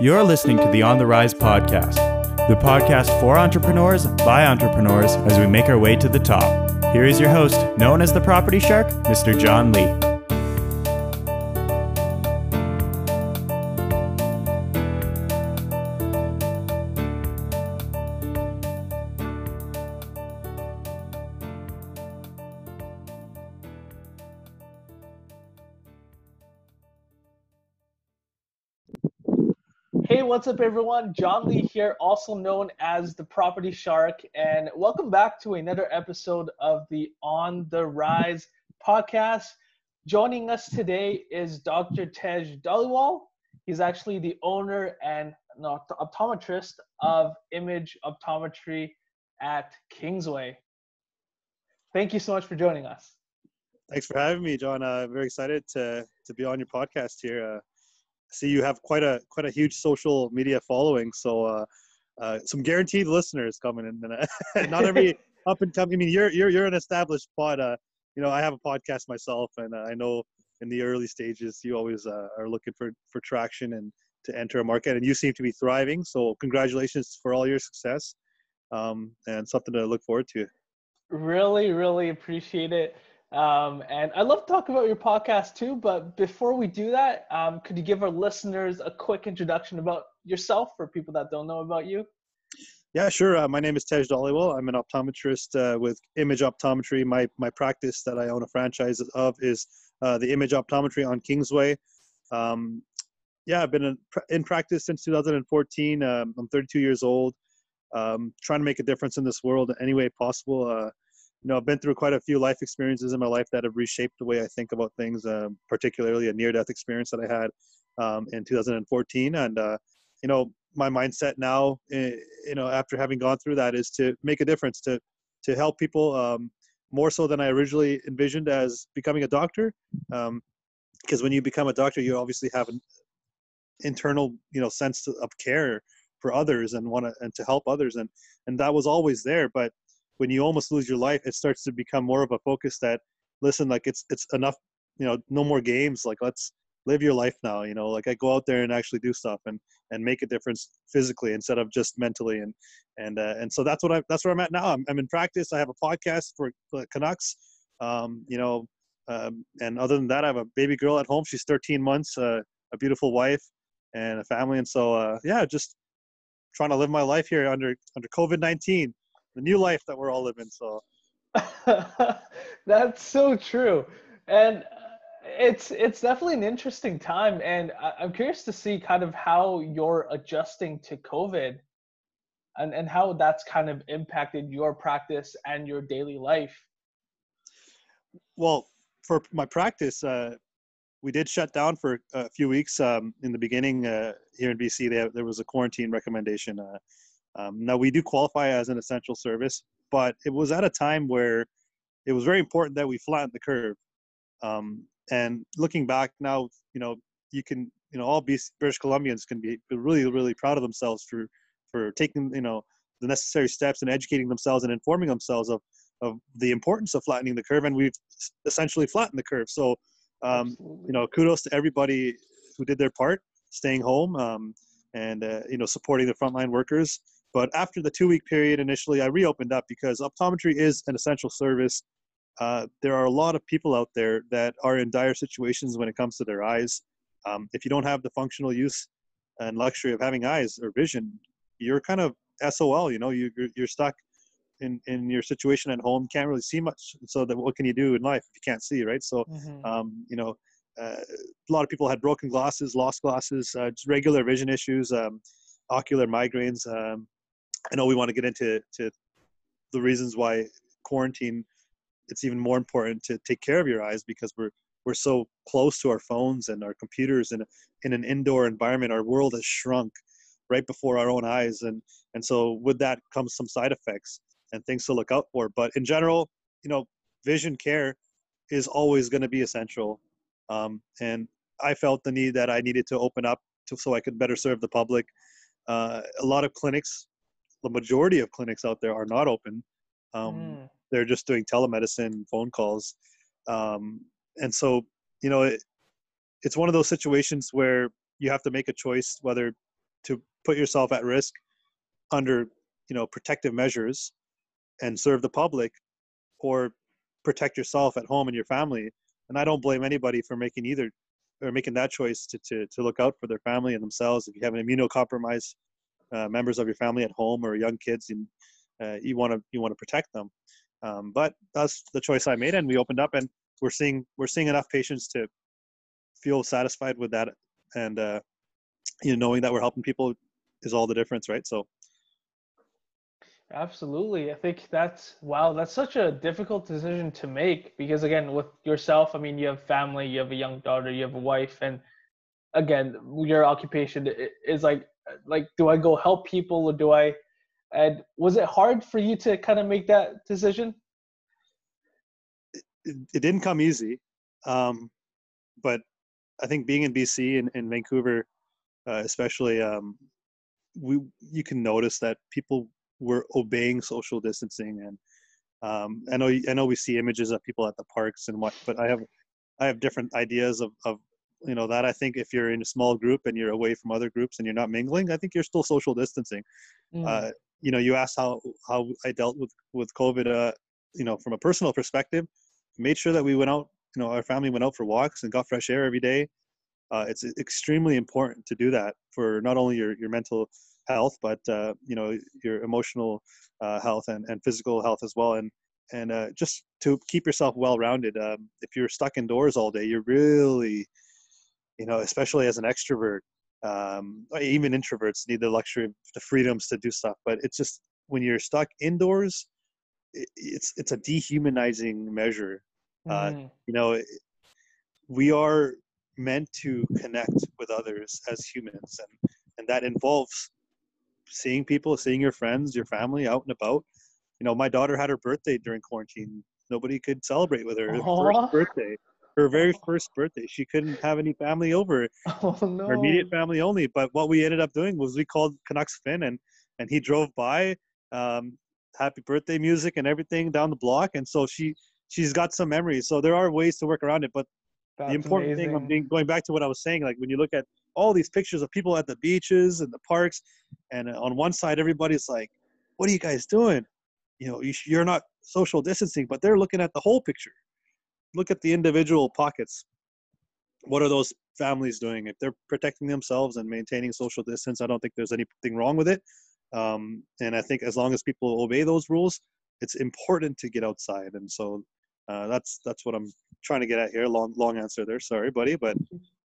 You're listening to the On the Rise podcast, the podcast for entrepreneurs by entrepreneurs as we make our way to the top. Here is your host, known as the Property Shark, Mr. John Lee. What's up, everyone? John Lee here, also known as the Property Shark, and welcome back to another episode of the On the Rise podcast. Joining us today is Dr. Tej Dhaliwal. He's actually the owner and an optometrist of Image Optometry at Kingsway. Thank you so much for joining us. Thanks for having me, John. Uh, I'm very excited to to be on your podcast here. Uh, see you have quite a quite a huge social media following, so uh, uh, some guaranteed listeners coming in. And not every up and coming. I mean, you're you're you're an established pod. Uh, you know, I have a podcast myself, and uh, I know in the early stages you always uh, are looking for for traction and to enter a market, and you seem to be thriving. So congratulations for all your success, um, and something to look forward to. Really, really appreciate it. Um, and I love to talk about your podcast too. But before we do that, um, could you give our listeners a quick introduction about yourself for people that don't know about you? Yeah, sure. Uh, my name is Tej Dhaliwal. I'm an optometrist uh, with Image Optometry. My my practice that I own a franchise of is uh, the Image Optometry on Kingsway. Um, yeah, I've been in, in practice since 2014. Um, I'm 32 years old. Um, trying to make a difference in this world in any way possible. You know, I've been through quite a few life experiences in my life that have reshaped the way I think about things. Um, particularly a near-death experience that I had um, in 2014, and uh, you know, my mindset now, eh, you know, after having gone through that, is to make a difference, to to help people um, more so than I originally envisioned as becoming a doctor. Because when you become a doctor, you obviously have an internal, you know, sense of care for others and want to and to help others, and and that was always there. But when you almost lose your life, it starts to become more of a focus that, listen, like it's it's enough, you know, no more games. Like let's live your life now you know like i go out there and actually do stuff and and make a difference physically instead of just mentally and and uh, and so that's what i that's where i'm at now. I'm, I'm in practice. I have a podcast for, canucks. Um, you know um, and other than that i have a baby girl at home. She's 13 months uh, a beautiful wife and a family. And so uh, yeah just trying to live my life here under under covid-19 the new life that we're all living so. That's so true. And it's it's definitely an interesting time and i'm curious to see kind of how you're adjusting to covid and and how that's kind of impacted your practice and your daily life. Well for my practice uh, we did shut down for a few weeks um, in the beginning uh, here in bc there, there was a quarantine recommendation uh, um, now we do qualify as an essential service but it was at a time where it was very important that we flattened the curve um, and looking back now, you know, you can, you know, all British Columbians can be really, really proud of themselves for, for taking, you know, the necessary steps and educating themselves and informing themselves of, of the importance of flattening the curve. And we've essentially flattened the curve. So, um, you know, kudos to everybody who did their part, staying home um, and, uh, you know, supporting the frontline workers. But after the two week period, initially, I reopened up because optometry is an essential service uh, there are a lot of people out there that are in dire situations when it comes to their eyes. Um, if you don't have the functional use and luxury of having eyes or vision, you're kind of SOL. You know, you, you're stuck in in your situation at home. Can't really see much. So that what can you do in life if you can't see, right? So, mm-hmm. um, you know, uh, a lot of people had broken glasses, lost glasses, uh, just regular vision issues, um, ocular migraines. Um, I know we want to get into to the reasons why quarantine it's even more important to take care of your eyes because we're we're so close to our phones and our computers and in an indoor environment our world has shrunk right before our own eyes. And and so with that comes some side effects and things to look out for. But in general you know vision care is always going to be essential. Um, and i felt the need that i needed to open up to, so i could better serve the public. Uh, a lot of clinics the majority of clinics out there are not open. Um, mm. they're just doing telemedicine phone calls. Um, and so you know it, it's one of those situations where you have to make a choice whether to put yourself at risk under you know protective measures and serve the public or protect yourself at home and your family. And i don't blame anybody for making either or making that choice to, to, to look out for their family and themselves if you have an immunocompromised uh, members of your family at home or young kids and uh, you want to you want to protect them. Um, but that's the choice i made and we opened up and we're seeing we're seeing enough patients to feel satisfied with that and uh, you know knowing that we're helping people is all the difference right? So. Absolutely. I think that's wow, that's such a difficult decision to make because again, with yourself, I mean, you have family, you have a young daughter, you have a wife and again, your occupation is like like do I go help people or do I and was it hard for you to kind of make that decision? It, it didn't come easy. Um, but I think being in BC and in Vancouver, uh, especially, um, we you can notice that people we're obeying social distancing and um, I know I know we see images of people at the parks and what, but I have I have different ideas of, of you know that I think if you're in a small group and you're away from other groups and you're not mingling, I think you're still social distancing. Mm. Uh, you know, you asked how how I dealt with with COVID. Uh, you know, from a personal perspective, made sure that we went out. You know, our family went out for walks and got fresh air every day. Uh, it's extremely important to do that for not only your your mental health, but uh, you know your emotional uh, health and, and physical health as well. And and uh, just to keep yourself well rounded. Um, if you're stuck indoors all day, you're really, you know, especially as an extrovert, um, even introverts need the luxury of the freedoms to do stuff. But it's just when you're stuck indoors, it's it's a dehumanizing measure. Uh, mm. you know, we are meant to connect with others as humans, and and that involves seeing people, seeing your friends, your family out and about. You know, my daughter had her birthday during quarantine. Nobody could celebrate with her. First birthday. Her very first birthday. She couldn't have any family over. Oh, no. Her immediate family only. But what we ended up doing was we called Canucks Fin and and he drove by, um, happy birthday music and everything down the block. And so she she's got some memories. So there are ways to work around it. But That's the important amazing. thing of being going back to what I was saying, like when you look at all these pictures of people at the beaches and the parks, and on one side everybody's like, "What are you guys doing?" You know, you're not social distancing, but they're looking at the whole picture. Look at the individual pockets. What are those families doing? If they're protecting themselves and maintaining social distance, I don't think there's anything wrong with it. Um, and I think as long as people obey those rules, it's important to get outside. And so uh, that's that's what I'm trying to get at here. Long long answer there. Sorry, buddy, but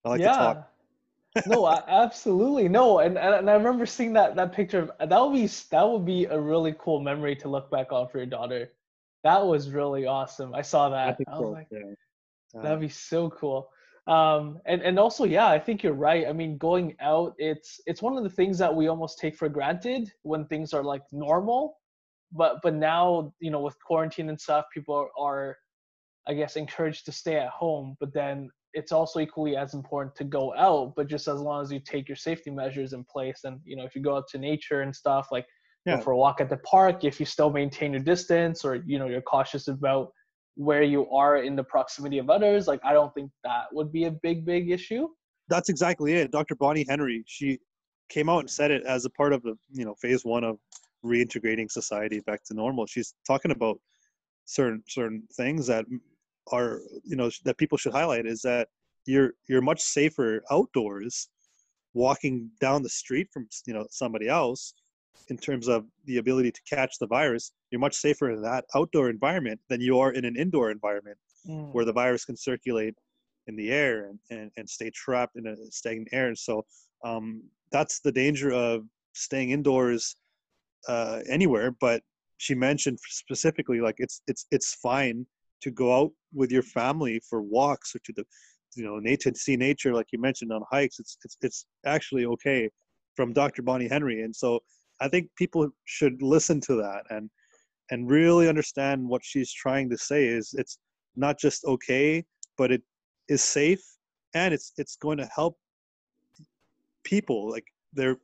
I like yeah. to talk no, I, absolutely no, and, and I remember seeing that that picture. Of, that would be that would be a really cool memory to look back on for your daughter. That was really awesome. I saw that. I, was like, yeah. that'd be so cool. Um, and and also, yeah, I think you're right. I mean, going out, it's it's one of the things that we almost take for granted when things are like normal. But but now, you know, with quarantine and stuff, people are I guess encouraged to stay at home. But then it's also equally as important to go out, but just as long as you take your safety measures in place. And you know, if you go out to nature and stuff, like yeah. for a walk at the park, if you still maintain your distance, or you know, you're cautious about where you are in the proximity of others, like I don't think that would be a big, big issue. That's exactly it. Dr. Bonnie Henry, she came out and said it as a part of the you know phase one of reintegrating society back to normal. She's talking about certain certain things that are you know that people should highlight is that you're you're much safer outdoors walking down the street from you know somebody else in terms of the ability to catch the virus you're much safer in that outdoor environment than you are in an indoor environment mm. where the virus can circulate in the air and, and, and stay trapped in a stagnant air. And so um, that's the danger of staying indoors uh, anywhere but she mentioned specifically like it's it's it's fine to go out with your family for walks or to the you know nature to see nature like you mentioned on hikes. It's it's, it's actually okay from dr bonnie henry. And so i think people should listen to that and and really understand what she's trying to say is it's not just okay but it is safe and it's it's going to help people like they're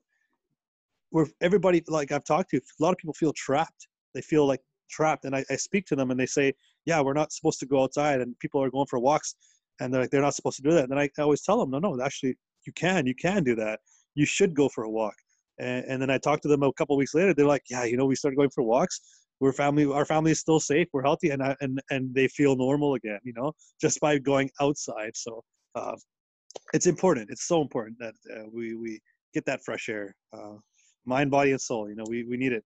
where everybody like i've talked to a lot of people feel trapped they feel like trapped and I, I speak to them and they say yeah, we're not supposed to go outside and people are going for walks and they're like, they're not supposed to do that. And then I, I always tell them, no, no, actually you can, you can do that. You should go for a walk. And, and then I talked to them a couple weeks later. They're like, yeah, you know, we started going for walks. We're family. Our family is still safe. We're healthy, and I, and and they feel normal again. You know, just by going outside. So uh, it's important. It's so important that uh, we we get that fresh air, uh, mind, body, and soul. You know, we we need it.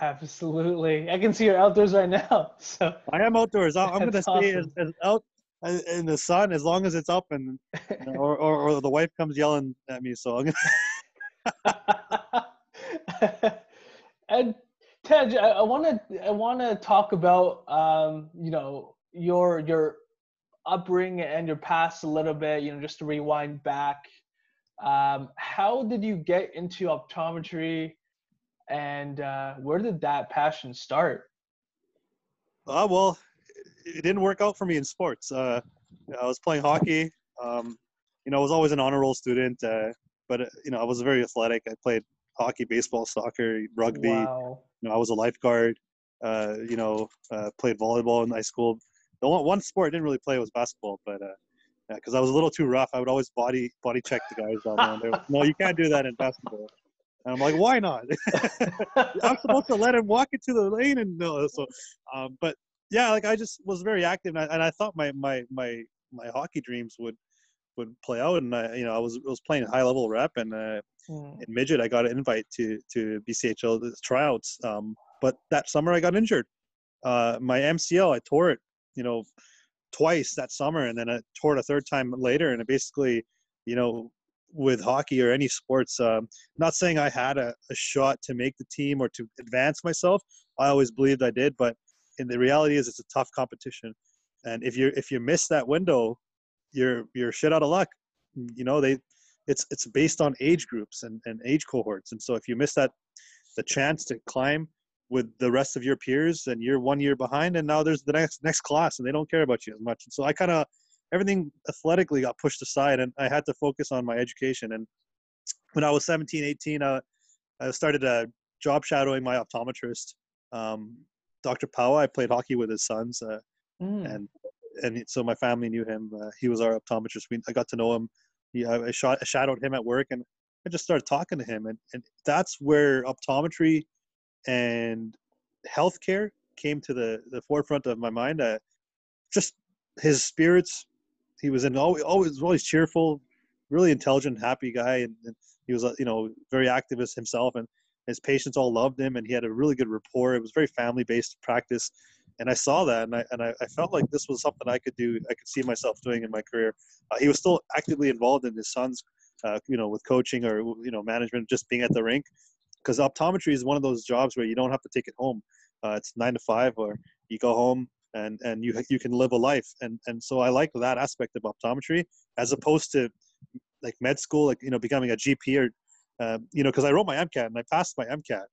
Absolutely. I can see you're outdoors right now. So I am outdoors. I'm going to stay awesome. as out uh, in the sun as long as it's up, and or, or or the wife comes yelling at me. So I'm gonna. and Tej, I want to I want to talk about um, you know your your upbringing and your past a little bit. You know, just to rewind back. Um, how did you get into optometry, and uh, where did that passion start? Uh, well, it didn't work out for me in sports. Uh, I was playing hockey. Um, you know, I was always an honor roll student, uh, but uh, you know, I was very athletic. I played hockey, baseball, soccer, rugby. Wow. You know, I was a lifeguard. Uh, you know, uh, played volleyball in high school. The one, one sport I didn't really play was basketball, but uh, yeah, because I was a little too rough, I would always body body check the guys down there. No, you can't do that in basketball. And I'm like, why not? I'm supposed to let him walk into the lane and no. So, um, but yeah, like I just was very active, and I, and I thought my my my my hockey dreams would would play out, and I you know I was I was playing high level rep, and uh, Mm. in midget I got an invite to to BCHL tryouts, um, but that summer I got injured. Uh, my MCL I tore it, you know, twice that summer, and then I tore it a third time later, and it basically, you know. With hockey or any sports, um, not saying I had a, a shot to make the team or to advance myself. I always believed I did, but and the reality is it's a tough competition and if you if you miss that window you're you're shit out of luck you know they it's it's based on age groups and, and age cohorts and so if you miss that the chance to climb with the rest of your peers and you're one year behind and now there's the next next class and they don't care about you as much and so i kind of everything athletically got pushed aside and i had to focus on my education and when i was 17 18 uh, i started uh, job shadowing my optometrist um, Dr. Powell, I played hockey with his sons, uh, Mm. and and so my family knew him. Uh, he was our optometrist. We, I got to know him. He, I, I, shot, I shadowed him at work, and I just started talking to him, and, and that's where optometry and healthcare came to the, the forefront of my mind. Uh, just his spirits. He was in always always always cheerful, really intelligent, happy guy, and, and he was you know very activist himself, and his patients all loved him, and he had a really good rapport. It was very family based practice, and I saw that, and I and I, I felt like this was something I could do. I could see myself doing in my career. Uh, he was still actively involved in his son's, uh, you know, with coaching or you know management, just being at the rink, because optometry is one of those jobs where you don't have to take it home. Uh, it's nine to five, or you go home and and you you can live a life, and and so I like that aspect of optometry as opposed to like med school, like you know, becoming a GP or um, you know, because I wrote my MCAT and I passed my MCAT,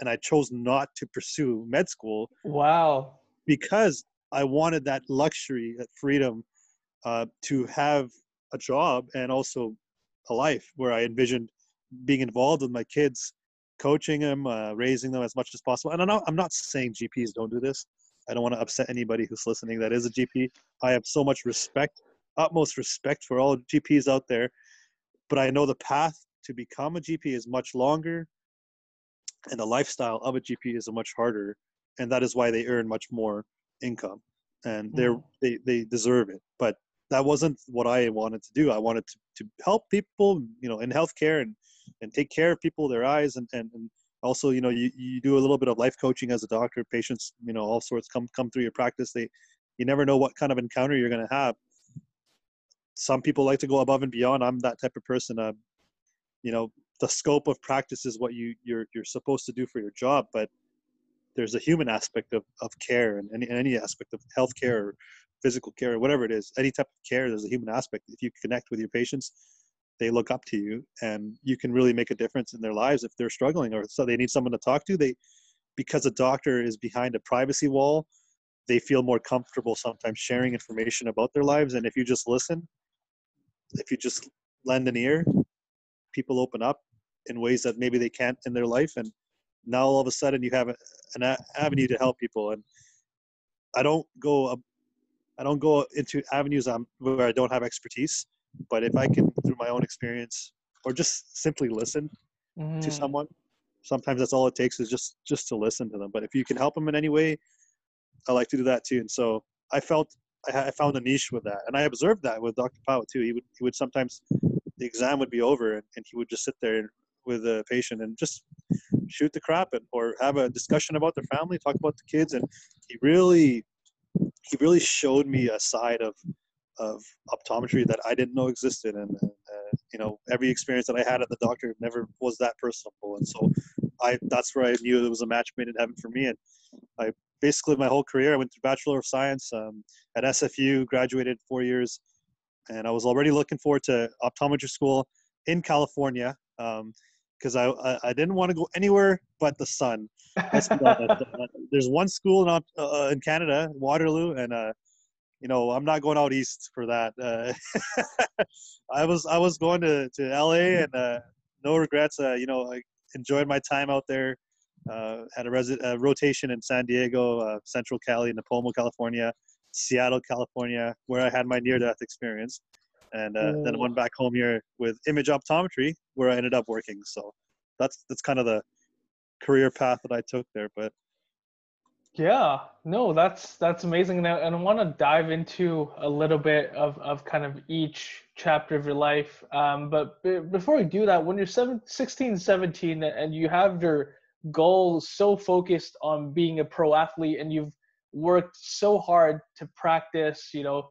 and I chose not to pursue med school Wow. Because I wanted that luxury, that freedom, uh, to have a job and also a life where I envisioned being involved with my kids, coaching them, uh, raising them as much as possible. And I'm not, I'm not saying GPs don't do this. I don't want to upset anybody who's listening that is a GP. I have so much respect, utmost respect for all GPs out there, but I know the path to become a GP is much longer, and the lifestyle of a GP is much harder, and that is why they earn much more income, and they're Mhm. they they deserve it. But that wasn't what I wanted to do. I wanted to, to help people, you know, in healthcare and and take care of people, their eyes, and and, and also, you know, you, you do a little bit of life coaching as a doctor. Patients, you know, all sorts come come through your practice. They you never know what kind of encounter you're going to have. Some people like to go above and beyond. I'm that type of person. Uh, you know, the scope of practice is what you you're you're supposed to do for your job, but there's a human aspect of, of care and any, any aspect of healthcare or physical care or whatever it is any type of care there's a human aspect. If you connect with your patients they look up to you and you can really make a difference in their lives if they're struggling or so they need someone to talk to. They because a doctor is behind a privacy wall they feel more comfortable sometimes sharing information about their lives. And if you just listen if you just lend an ear people open up in ways that maybe they can't in their life. And now all of a sudden you have a, an a- avenue to help people. And i don't go i don't go into avenues where i don't have expertise but if i can through my own experience or just simply listen Mm. to someone sometimes that's all it takes is just just to listen to them. But if you can help them in any way i like to do that too. And so i felt i, I found a niche with that. And i observed that with dr powell too. He would he would sometimes the exam would be over and, and he would just sit there with a patient and just shoot the crap and, or have a discussion about their family talk about the kids and he really he really showed me a side of of optometry that I didn't know existed, and uh, you know every experience that I had at the doctor never was that personable, and so I that's where I knew it was a match made in heaven for me, and I basically my whole career I went through Bachelor of Science um, at SFU, graduated four years, and I was already looking forward to optometry school in California because I, I, I didn't want to go anywhere but the sun. There's one school in uh, in Canada, Waterloo, and uh, you know, I'm not going out east for that. Uh, I was I was going to, to LA and uh, no regrets. Uh, you know, I enjoyed my time out there. Uh, had a, resi- a rotation in San Diego, uh, Central Cali, Nipomo, California, Seattle, California, where I had my near-death experience, and uh, then I went back home here with image optometry, where I ended up working. So that's that's kind of the career path that I took there. But yeah, no, that's that's amazing, and I, and I want to dive into a little bit of, of kind of each chapter of your life. Um, but b- before we do that, when you're seven, 16, 17, and you have your goals so focused on being a pro athlete, and you've worked so hard to practice, you know,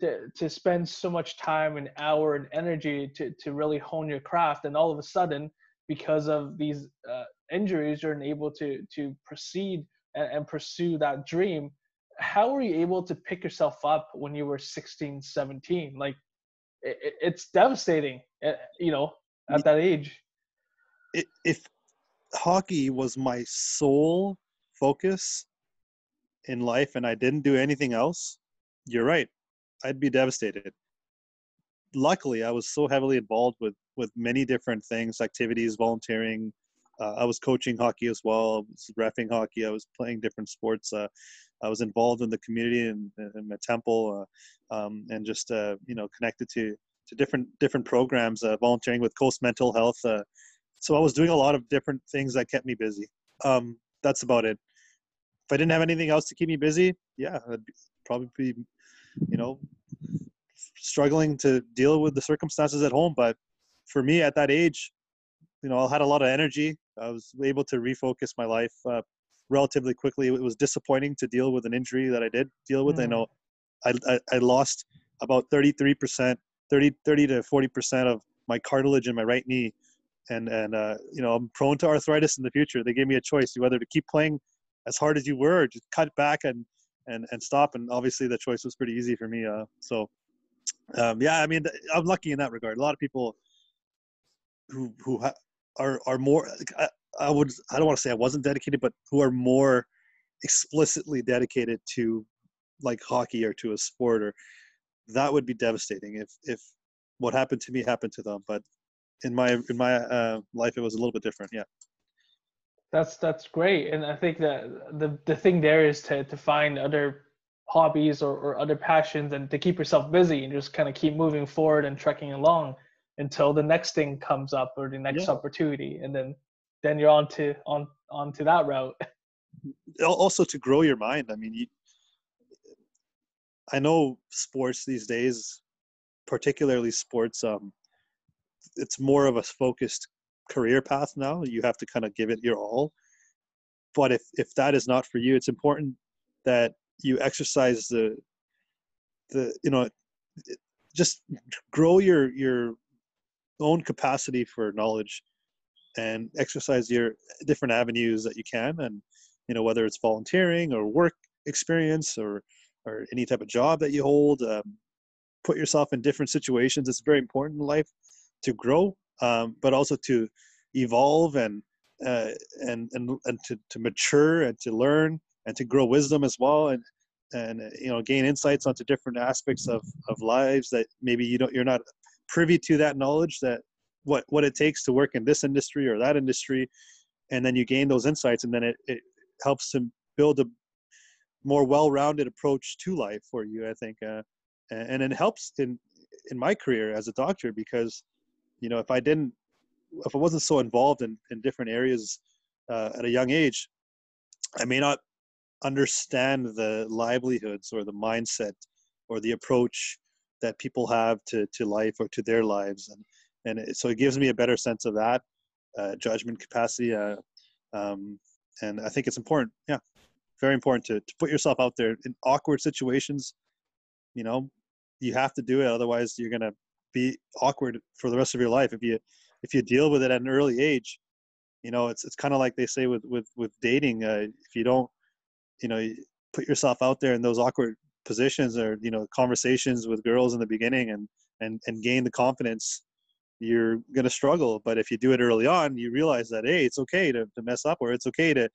to, to spend so much time and hour and energy to, to really hone your craft, and all of a sudden, because of these uh, injuries, you're unable to to proceed and, and pursue that dream. How were you able to pick yourself up when you were 16 17 like it, it's devastating eh, you know at that age. If hockey was my sole focus in life and i didn't do anything else you're right i'd be devastated luckily i was so heavily involved with with many different things activities volunteering uh, I was coaching hockey as well. I was refing hockey. I was playing different sports. Uh, I was involved in the community in, in my temple, uh, um, and just uh, you know connected to to different different programs, uh, volunteering with Coast Mental Health. Uh, so I was doing a lot of different things that kept me busy. Um, that's about it. If I didn't have anything else to keep me busy, yeah, I'd be, probably be, you know, struggling to deal with the circumstances at home. But for me at that age, you know, I had a lot of energy. I was able to refocus my life uh, relatively quickly. It was disappointing to deal with an injury that I did deal with. Mm. I know I, I, I, lost about 33%, 30, 30 to 40% of my cartilage in my right knee. And, and uh, you know, I'm prone to arthritis in the future. They gave me a choice whether to keep playing as hard as you were or just cut back and, and, and stop. And obviously the choice was pretty easy for me. Uh, so, um, yeah, I mean, I'm lucky in that regard. A lot of people who, who ha- are are more I, I would I don't want to say I wasn't dedicated, but who are more explicitly dedicated to like hockey or to a sport or that would be devastating if if what happened to me happened to them but in my in my uh, life it was a little bit different yeah that's that's great. And i think that the the thing there is to to find other hobbies or, or other passions and to keep yourself busy and just kind of keep moving forward and trekking along until the next thing comes up or the next yeah. opportunity. And then then you're on to on on to that route. Also to grow your mind i mean you, i know sports these days particularly sports um it's more of a focused career path now you have to kind of give it your all. But if if that is not for you it's important that you exercise the the you know just grow your your own capacity for knowledge and exercise your different avenues that you can. And you know whether it's volunteering or work experience or or any type of job that you hold um, put yourself in different situations. It's very important in life to grow um, but also to evolve and uh, and and and to, to mature and to learn and to grow wisdom as well and and you know gain insights onto different aspects of of lives that maybe you don't you're not privy to that knowledge that what what it takes to work in this industry or that industry. And then you gain those insights and then it, it helps to build a more well-rounded approach to life for you i think uh, and it helps in in my career as a doctor because you know if i didn't if I wasn't so involved in in different areas uh, at a young age, I may not understand the livelihoods or the mindset or the approach that people have to to life or to their lives, and and it, so it gives me a better sense of that uh, judgment capacity. Uh, um, and I think it's important, yeah, very important to, to put yourself out there in awkward situations. You know, you have to do it, otherwise you're gonna be awkward for the rest of your life if you if you deal with it at an early age. You know, it's it's kind of like they say with with with dating. Uh, if you don't, you know, put yourself out there in those awkward positions or you know conversations with girls in the beginning and and and gain the confidence you're going to struggle but if you do it early on you realize that hey it's okay to, to mess up or it's okay to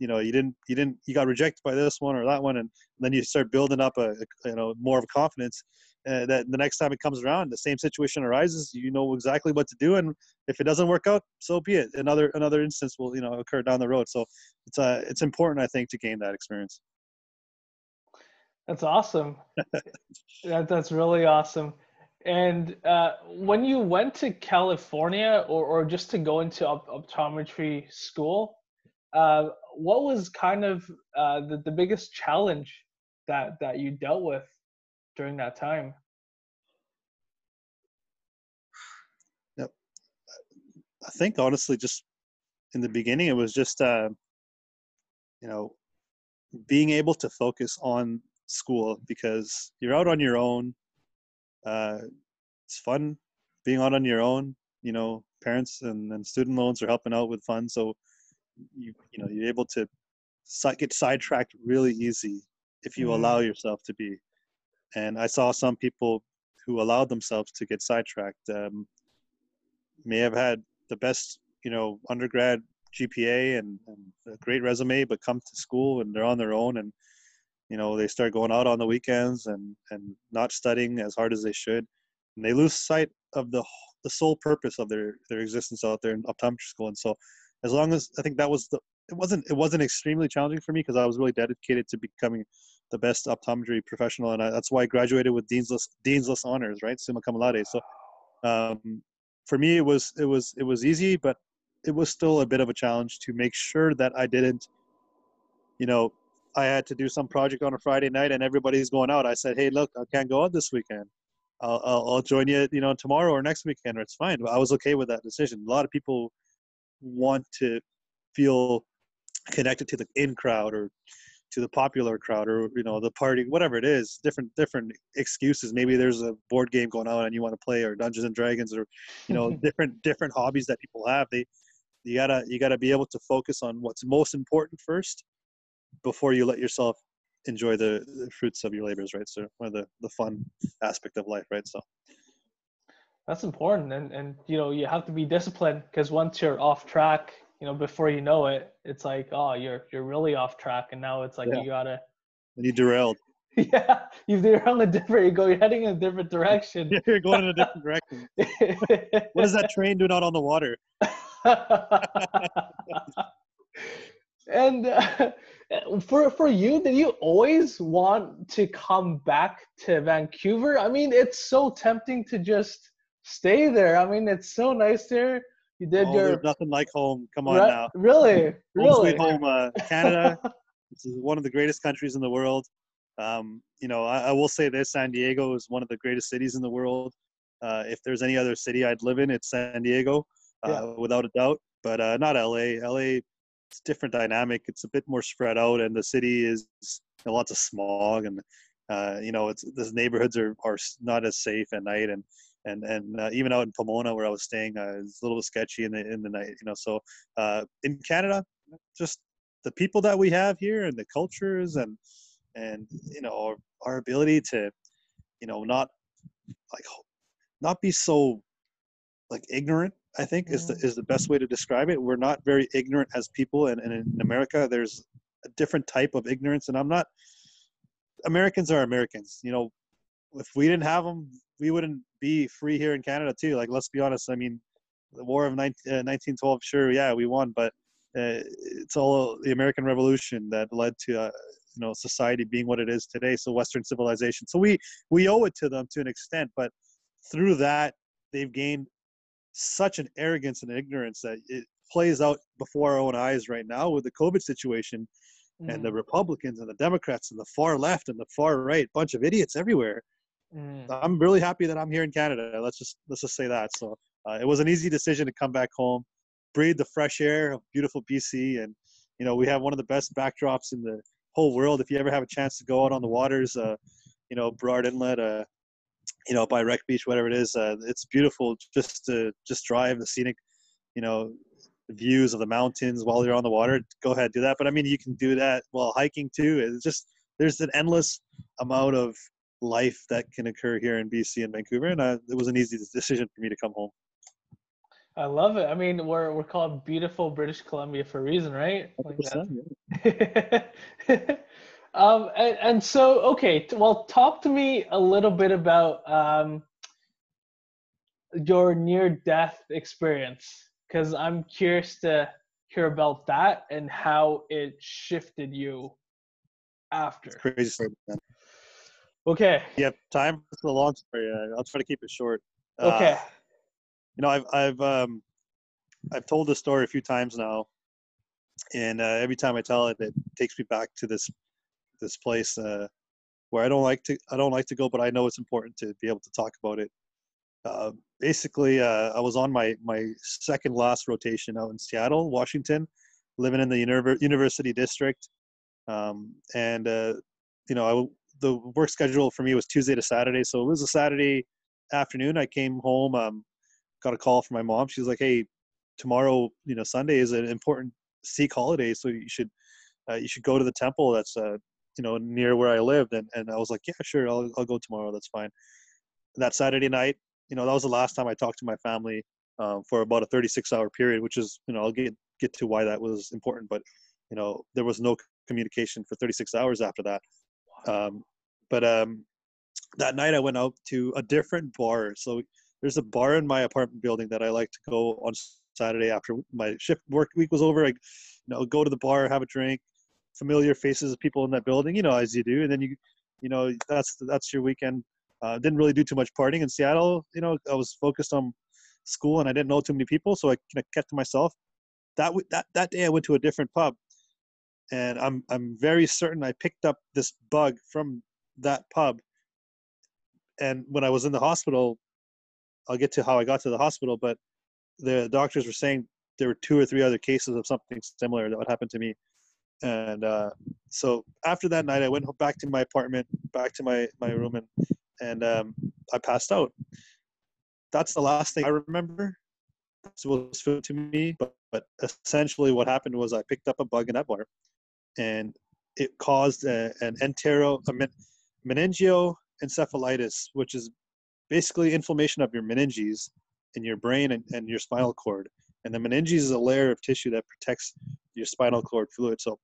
you know you didn't you didn't you got rejected by this one or that one and then you start building up a, a you know more of confidence uh, that the next time it comes around the same situation arises you know exactly what to do and if it doesn't work out so be it. Another another instance will you know occur down the road. So it's uh it's important i think to gain that experience. That's awesome. That, that's really awesome. And uh, when you went to california or, or just to go into op- optometry school uh, what was kind of uh, the, the biggest challenge that that you dealt with during that time? Yep. I think honestly, just in the beginning, it was just uh, you know being able to focus on school because you're out on your own. Uh, it's fun being out on your own. You know, parents and, and student loans are helping out with funds, so you you know you're able to get sidetracked really easy if you mm. allow yourself to be. And I saw some people who allowed themselves to get sidetracked um, may have had the best you know undergrad GPA and, and, a great resume, but come to school and they're on their own and you know they start going out on the weekends and and not studying as hard as they should, and they lose sight of the the sole purpose of their their existence out there in optometry school. And so as long as I think that was the it wasn't it wasn't extremely challenging for me because I was really dedicated to becoming the best optometry professional, and I, that's why I graduated with dean's list dean's list honors, right, summa cum laude. So um, for me, it was it was it was easy, but it was still a bit of a challenge to make sure that I didn't, you know, I had to do some project on a Friday night and everybody's going out. I said, hey, look, I can't go out this weekend. I'll, I'll, I'll join you, you know, tomorrow or next weekend, or it's fine. But I was okay with that decision. A lot of people want to feel connected to the in crowd or to the popular crowd or you know the party whatever it is different different excuses. Maybe there's a board game going on and you want to play or dungeons and dragons or you know different different hobbies that people have. They you gotta you gotta be able to focus on what's most important first before you let yourself enjoy the, the fruits of your labors right? So one of the the fun aspect of life right? So. That's important, and and you know you have to be disciplined because once you're off track, you know before you know it, it's like oh you're you're really off track, and now it's like yeah. you gotta. And you derailed. Yeah, you derailed a different. You go, you're heading in a different direction. Yeah, you're going in a different direction. what is that train doing out on the water? and uh, for for you, did you always want to come back to Vancouver? I mean, it's so tempting to just stay there. I mean, it's so nice there. You did oh, your nothing like home. Come on Re- now. Really, home really. Sweet home, uh, Canada. this is one of the greatest countries in the world. Um, you know, I, I, will say this: San Diego is one of the greatest cities in the world. Uh, if there's any other city I'd live in, it's San Diego, uh, yeah. without a doubt. But uh, not LA. LA, it's different dynamic. It's a bit more spread out, and the city is you know, lots of smog, and uh, you know, it's the neighborhoods are are not as safe at night, and and and uh, even out in Pomona where I was staying, uh, it's a little bit sketchy in the in the night, you know. So uh, in Canada, just the people that we have here and the cultures and and you know our, our ability to you know not like not be so like ignorant i think is the is the best way to describe it we're not very ignorant as people and, and in america there's a different type of ignorance and i'm not americans are americans you know if we didn't have them we wouldn't be free here in Canada too. Like, let's be honest. I mean, the War of 19, uh, 1912, sure, yeah, we won, but uh, it's all the American Revolution that led to uh, you know society being what it is today. So Western civilization. So we we owe it to them to an extent, but through that they've gained such an arrogance and ignorance that it plays out before our own eyes right now with the COVID situation and the mm. Republicans and the Democrats and the far left and the far right, bunch of idiots everywhere. Mm. I'm really happy that I'm here in Canada. Let's just let's just say that. So uh, it was an easy decision to come back home, breathe the fresh air of beautiful BC, and you know we have one of the best backdrops in the whole world. If you ever have a chance to go out on the waters, uh, you know Burrard Inlet, uh, you know by Wreck Beach, whatever it is, uh, it's beautiful just to just drive the scenic, you know, views of the mountains while you're on the water. Go ahead, do that. But I mean, you can do that while hiking too. It's just there's an endless amount of life that can occur here in BC and Vancouver, and uh, it was an easy decision for me to come home. I love it. I mean, we're we're called beautiful British Columbia for a reason, right? Like um, and, and, so, okay, well, talk to me a little bit about um, your near-death experience, because I'm curious to hear about that and how it shifted you after. It's crazy story. Okay. Yep. Time. It's a long story. Uh, I'll try to keep it short. Okay. Uh, you know, I've I've um, I've told this story a few times now, and uh, every time I tell it, it takes me back to this this place uh, where I don't like to I don't like to go, but I know it's important to be able to talk about it. Uh, basically, uh, I was on my my second last rotation out in Seattle, Washington, living in the univer- university district, um, and uh, you know I the work schedule for me was Tuesday to Saturday, so it was a Saturday afternoon. I came home, um, got a call from my mom. She's like, "Hey, tomorrow, you know, Sunday is an important Sikh holiday, so you should uh, you should go to the temple that's uh, you know near where I lived." And and I was like, "Yeah, sure, I'll I'll go tomorrow. That's fine." That Saturday night, you know, that was the last time I talked to my family um, for about a 36 hour period, which is you know I'll get get to why that was important, but you know there was no communication for 36 hours after that. Um, but um, that night I went out to a different bar. So there's a bar in my apartment building that I like to go on Saturday after my shift work week was over. I, you know, go to the bar, have a drink, familiar faces of people in that building, you know, as you do, and then you, you know, that's that's your weekend. Uh, didn't really do too much partying in Seattle. You know, I was focused on school and I didn't know too many people, so I kind of kept to myself. That that that day I went to a different pub, and I'm I'm very certain I picked up this bug from that pub. And when I was in the hospital, I'll get to how I got to the hospital, but the doctors were saying there were two or three other cases of something similar that would happen to me. And uh, so after that night, I went back to my apartment, back to my, my room, and, and um, I passed out. That's the last thing I remember. It was food to me, but, but essentially what happened was I picked up a bug in that bar, and it caused a, an entero, a meningoencephalitis, which is basically inflammation of your meninges in your brain and, and your spinal cord. And the meninges is a layer of tissue that protects your spinal cord fluid. So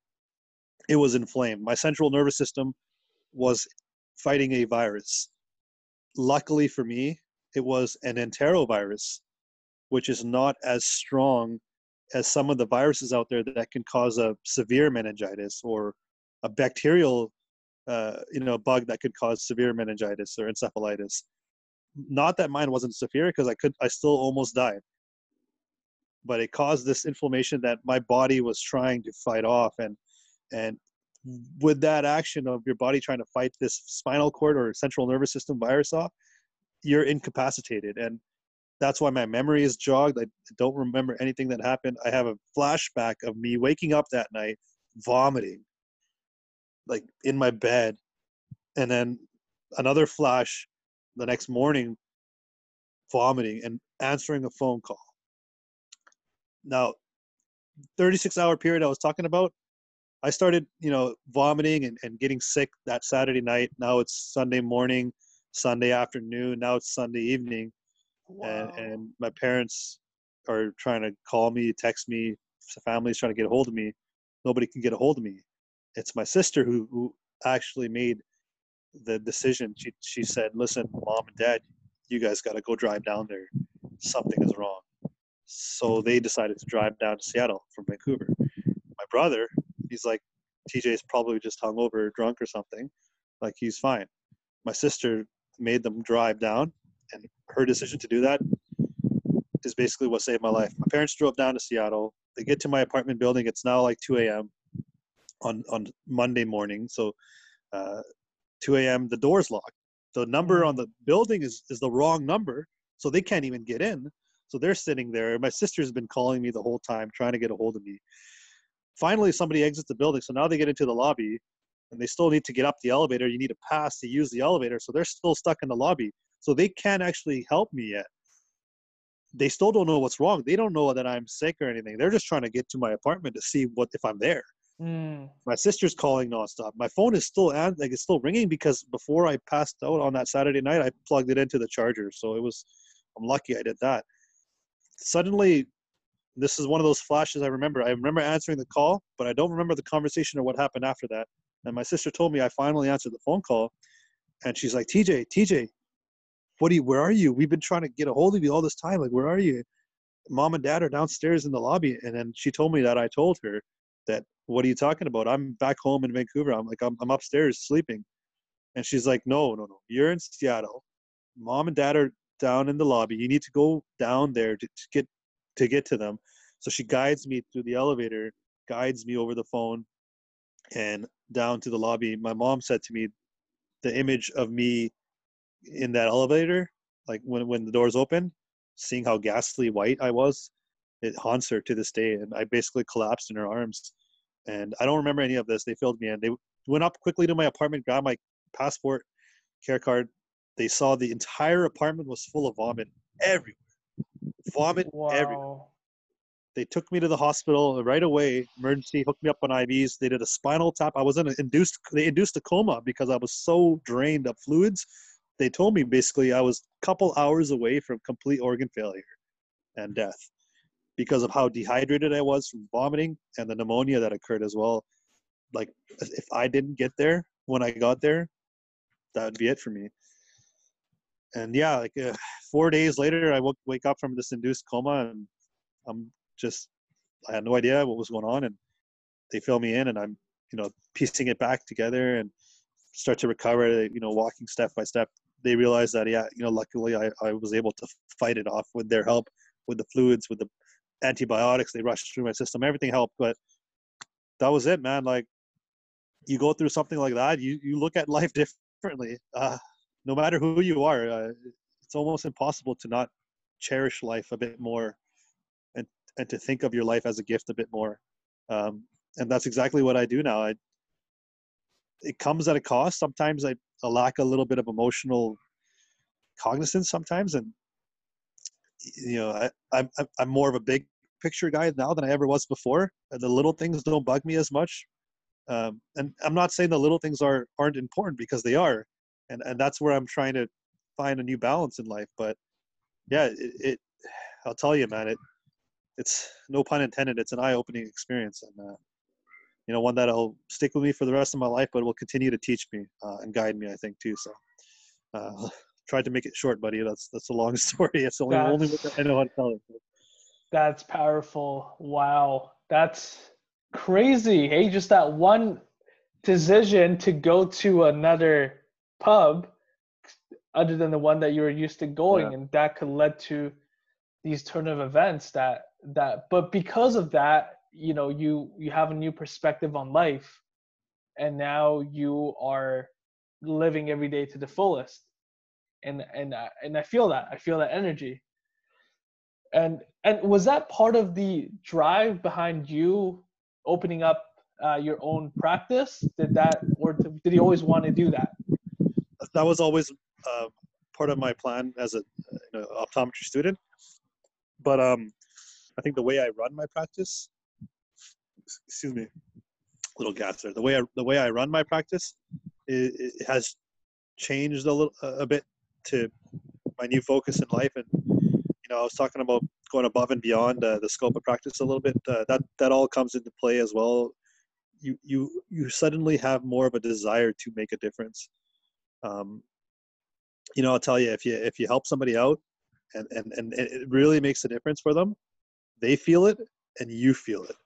it was inflamed. My central nervous system was fighting a virus. Luckily for me, it was an enterovirus, which is not as strong as some of the viruses out there that can cause a severe meningitis or a bacterial uh, you know, bug that could cause severe meningitis or encephalitis. Not that mine wasn't severe because I could, I still almost died. But it caused this inflammation that my body was trying to fight off, and and with that action of your body trying to fight this spinal cord or central nervous system virus off, you're incapacitated, and that's why my memory is jogged. I don't remember anything that happened. I have a flashback of me waking up that night, vomiting, like in my bed and then another flash the next morning vomiting and answering a phone call. Now 36 hour period i was talking about i started you know vomiting and, and getting sick that saturday night. Now it's sunday morning sunday afternoon now it's sunday evening. Wow. and, and my parents are trying to call me text me the family's trying to get a hold of me. Nobody can get a hold of me it's my sister who, who actually made the decision. She she said, "Listen, mom and dad, you guys got to go drive down there. Something is wrong." So they decided to drive down to Seattle from Vancouver. My brother, he's like, TJ's probably just hungover, drunk or something. Like he's fine. My sister made them drive down, and her decision to do that is basically what saved my life. My parents drove down to Seattle. They get to my apartment building. It's now like 2 a.m. on on Monday morning. So uh, 2 a.m. the door's locked. The number Mm. on the building is is the wrong number, so they can't even get in. So they're sitting there. My sister's been calling me the whole time, trying to get a hold of me. Finally, somebody exits the building. So now they get into the lobby, and they still need to get up the elevator. You need a pass to use the elevator. So they're still stuck in the lobby. So they can't actually help me yet. They still don't know what's wrong. They don't know that I'm sick or anything. They're just trying to get to my apartment to see what if I'm there. Mm. My sister's calling nonstop. My phone is still like it's still ringing because before I passed out on that Saturday night, I plugged it into the charger. So it was, I'm lucky I did that. Suddenly, this is one of those flashes I remember. I remember answering the call, but I don't remember the conversation or what happened after that. And my sister told me I finally answered the phone call, and she's like, "TJ, TJ, what do you? Where are you? We've been trying to get a hold of you all this time. Like, where are you? Mom and Dad are downstairs in the lobby." And then she told me that I told her that, "What are you talking about? I'm back home in Vancouver. I'm like, I'm, I'm upstairs sleeping." And she's like, "No, no, no. You're in Seattle. Mom and Dad are down in the lobby. You need to go down there to, to get to get to them." So she guides me through the elevator, guides me over the phone, and down to the lobby. My mom said to me, the image of me in that elevator, like when when the doors open, seeing how ghastly white I was, it haunts her to this day. And I basically collapsed in her arms. And I don't remember any of this. They filled me in. They went up quickly to my apartment, grabbed my passport, care card. They saw the entire apartment was full of vomit everywhere. Vomit everywhere Wow. they took me to the hospital right away emergency hooked me up on ivs they did a spinal tap i was in a induced they induced a coma because i was so drained of fluids they told me basically i was a couple hours away from complete organ failure and death because of how dehydrated i was from vomiting and the pneumonia that occurred as well like if i didn't get there when i got there that would be it for me and yeah like uh, four days later i woke wake up from this induced coma and i'm just I had no idea what was going on, and they fill me in, and I'm you know piecing it back together and start to recover. You know, walking step by step. They realize that yeah, you know, luckily I, I was able to fight it off with their help, with the fluids, with the antibiotics they rushed through my system. Everything helped, but that was it, man. Like you go through something like that, you you look at life differently. Uh, no matter who you are, uh, it's almost impossible to not cherish life a bit more and and to think of your life as a gift a bit more. Um, and that's exactly what I do now. I, it comes at a cost. Sometimes I, I lack a little bit of emotional cognizance sometimes. And, you know, I, I'm, I'm more of a big picture guy now than I ever was before. The little things don't bug me as much. Um, and I'm not saying the little things are, aren't important because they are. And, and that's where I'm trying to find a new balance in life. But yeah, it, it I'll tell you, man, it, it's no pun intended. It's an eye-opening experience, and uh, you know, one that'll stick with me for the rest of my life, but will continue to teach me uh, and guide me. I think too. So, uh, tried to make it short, buddy. That's that's a long story. It's only only That's- I know how to tell it. That's powerful. Wow. That's crazy. Hey, just that one decision to go to another pub other than the one that you were used to going Yeah. and that could lead to these turn of events that that but because of that you know you you have a new perspective on life and now you are living every day to the fullest and and I- and I feel that I feel that energy and and was that part of the drive behind you opening up uh, your own practice did that or did you always want to do that That was always uh, part of my plan as a you know, optometry student. But um, I think the way I run my practice, excuse me, little gas there. The way I the way I run my practice, it, it has changed a little a bit to my new focus in life. And you know, I was talking about going above and beyond uh, the scope of practice a little bit. Uh, that that all comes into play as well. You you you suddenly have more of a desire to make a difference. Um, you know, I'll tell you if you if you help somebody out, and and and it really makes a difference for them, they feel it and you feel it,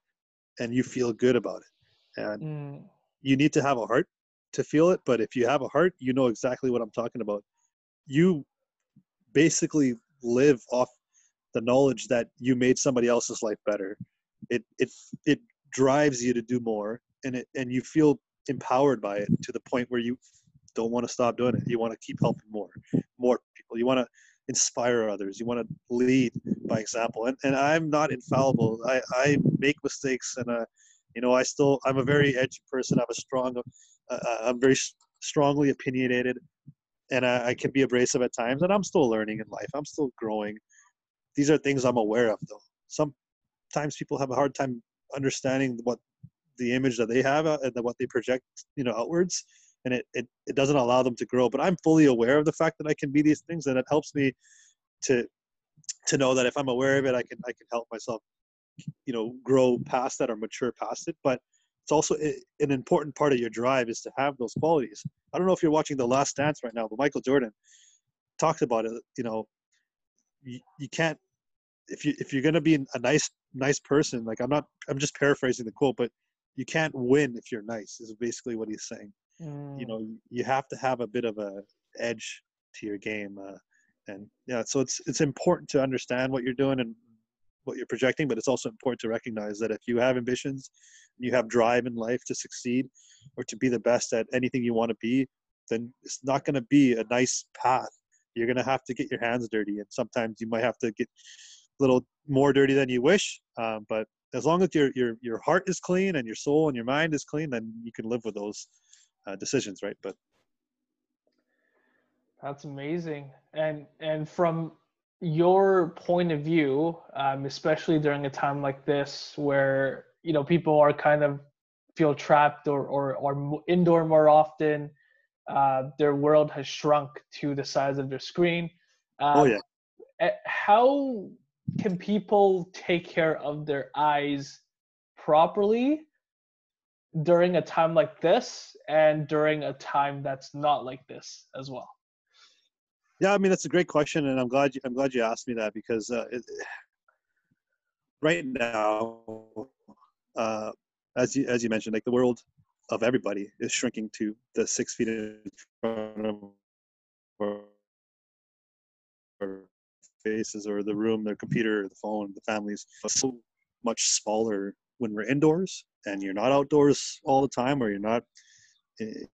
and you feel good about it. And Mm, you need to have a heart to feel it but if you have a heart you know exactly what i'm talking about you basically live off the knowledge that you made somebody else's life better. It it it drives you to do more and it and you feel empowered by it to the point where you don't want to stop doing it. You want to keep helping more more people. You want to inspire others. You want to lead by example. And, and i'm not infallible. I i make mistakes and uh you know i still i'm a very edgy person. I'm a strong uh, uh i'm very strongly opinionated and I, I can be abrasive at times and i'm still learning in life. I'm still growing. These are things i'm aware of though. Sometimes people have a hard time understanding what the image that they have uh, and what they project you know outwards and it, it it doesn't allow them to grow. But i'm fully aware of the fact that i can be these things and it helps me to to know that if i'm aware of it i can i can help myself you know grow past that or mature past it. But it's also an important part of your drive is to have those qualities i don't know if you're watching the last dance right now but michael jordan talked about it you know you, you can't if you if you're going to be a nice nice person like i'm not i'm just paraphrasing the quote but you can't win if you're nice is basically what he's saying mm. you know you have to have a bit of a edge to your game uh, and yeah so it's it's important to understand what you're doing and what you're projecting but it's also important to recognize that if you have ambitions you have drive in life to succeed or to be the best at anything you want to be then it's not going to be a nice path. You're going to have to get your hands dirty and sometimes you might have to get a little more dirty than you wish um, but as long as your your your heart is clean and your soul and your mind is clean then you can live with those uh, decisions right? But that's amazing. And and from your point of view um, especially during a time like this where you know people are kind of feel trapped or or, or indoor more often uh, their world has shrunk to the size of their screen. Um, oh yeah. how can people take care of their eyes properly during a time like this and during a time that's not like this as well yeah i mean that's a great question and i'm glad you i'm glad you asked me that because uh, it, right now uh, as you as you mentioned like the world of everybody is shrinking to the six feet in front of or faces or the room, their computer, the phone, the families. So much smaller when we're indoors and you're not outdoors all the time or you're not eh,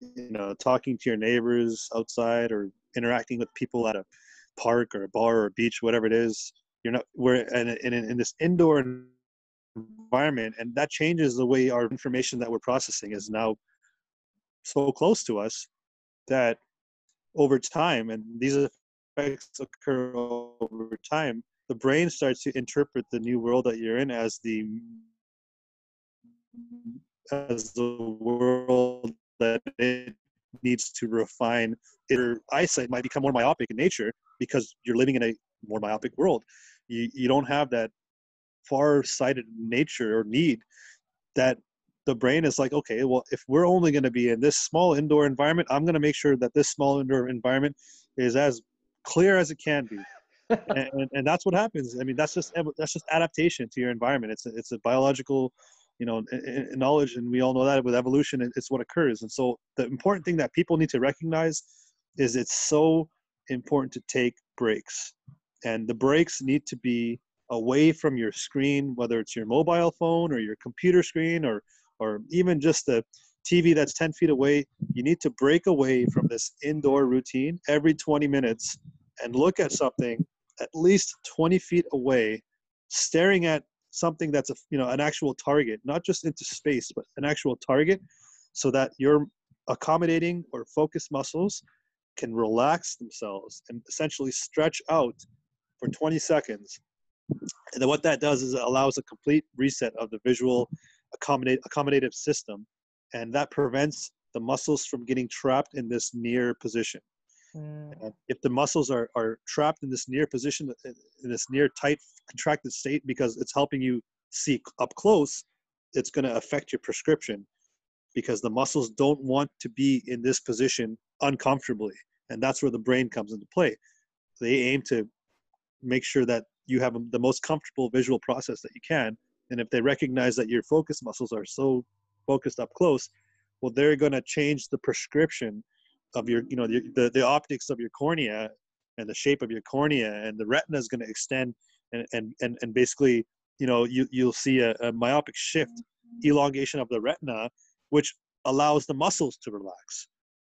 you know talking to your neighbors outside or interacting with people at a park or a bar or a beach whatever it is you're not we're in, in, in this indoor environment and that changes the way our information that we're processing is now so close to us that over time and these effects occur over time, the brain starts to interpret the new world that you're in as the as the world that it needs to refine. Your eyesight might become more myopic in nature because you're living in a more myopic world. You you don't have that far-sighted nature or need that the brain is like, okay, well, if we're only going to be in this small indoor environment, I'm going to make sure that this small indoor environment is as clear as it can be. and, and, and, that's what happens. I mean, that's just that's just adaptation to your environment. It's a, it's a biological, you know, knowledge, and we all know that with evolution, it's what occurs. And so, the important thing that people need to recognize is it's so important to take breaks, and the breaks need to be away from your screen, whether it's your mobile phone or your computer screen, or or even just the TV that's 10 feet away. You need to break away from this indoor routine every 20 minutes and look at something at least 20 feet away, staring at something that's a you know an actual target, not just into space, but an actual target, so that your accommodating or focus muscles can relax themselves and essentially stretch out for 20 seconds. And then what that does is it allows a complete reset of the visual accommodate accommodative system, and that prevents the muscles from getting trapped in this near position. Mm. if the muscles are, are trapped in this near position, in this near tight contracted state, because it's helping you see up close, it's going to affect your prescription because the muscles don't want to be in this position uncomfortably. And that's where the brain comes into play. They aim to make sure that you have the most comfortable visual process that you can. And if they recognize that your focus muscles are so focused up close, well, they're going to change the prescription of your you know the, the, the optics of your cornea and the shape of your cornea and the retina is going to extend and, and and and basically you know you you'll see a, a myopic shift elongation of the retina which allows the muscles to relax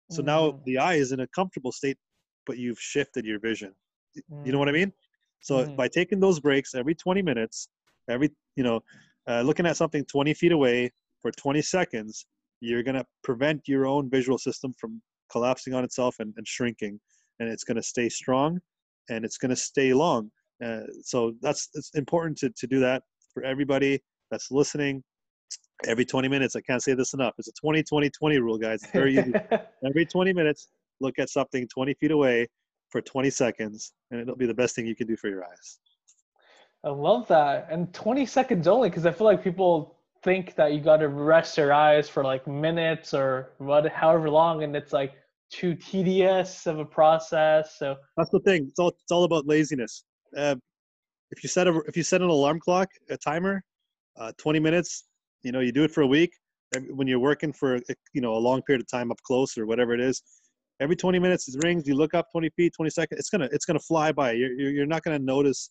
so now Mhm. the eye is in a comfortable state but you've shifted your vision. You know what i mean? So Mhm. by taking those breaks every 20 minutes every you know uh, looking at something 20 feet away for 20 seconds you're going to prevent your own visual system from collapsing on itself and, and shrinking. And it's going to stay strong and it's going to stay long. Uh, so that's it's important to, to do that for everybody that's listening every 20 minutes i can't say this enough. It's a 20 20 20 rule guys. It's very easy. Every 20 minutes look at something 20 feet away for 20 seconds and it'll be the best thing you can do for your eyes. I love that. And 20 seconds only, because I feel like people think that you got to rest your eyes for like minutes or what, however long, and it's like too tedious of a process. So, that's the thing. It's all it's all about laziness. Uh, if you set a if you set an alarm clock a timer uh, 20 minutes you know you do it for a week when you're working for eh, you know a long period of time up close or whatever it is every 20 minutes it rings you look up 20 feet 20 seconds it's gonna it's gonna fly by. You're, you're not gonna notice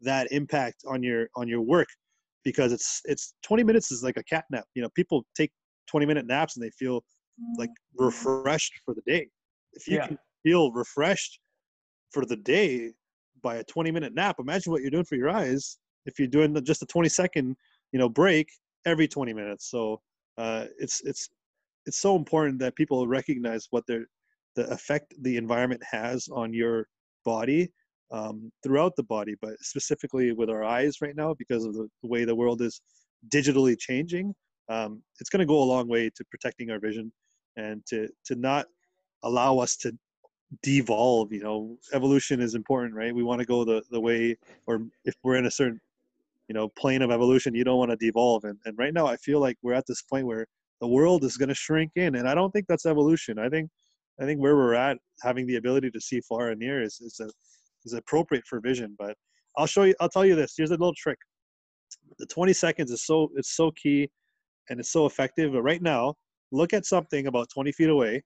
that impact on your on your work because it's it's 20 minutes is like a cat nap. You know people take 20 minute naps and they feel like mm. refreshed for the day. If you Yeah. can feel refreshed for the day by a 20 minute nap imagine what you're doing for your eyes if you're doing just a 20 second you know break every 20 minutes. So uh, it's it's it's so important that people recognize what their the effect the environment has on your body um, throughout the body but specifically with our eyes right now because of the, the way the world is digitally changing um, it's going to go a long way to protecting our vision and to to not allow us to devolve you know. Evolution is important right? We want to go the the way or if we're in a certain you know plane of evolution you don't want to devolve. And, and right now i feel like we're at this point where the world is going to shrink in and i don't think that's evolution. I think i think where we're at having the ability to see far and near is is, a, is appropriate for vision. But i'll show you i'll tell you this here's a little trick. The 20 seconds is so it's so key and it's so effective but right now look at something about 20 feet away.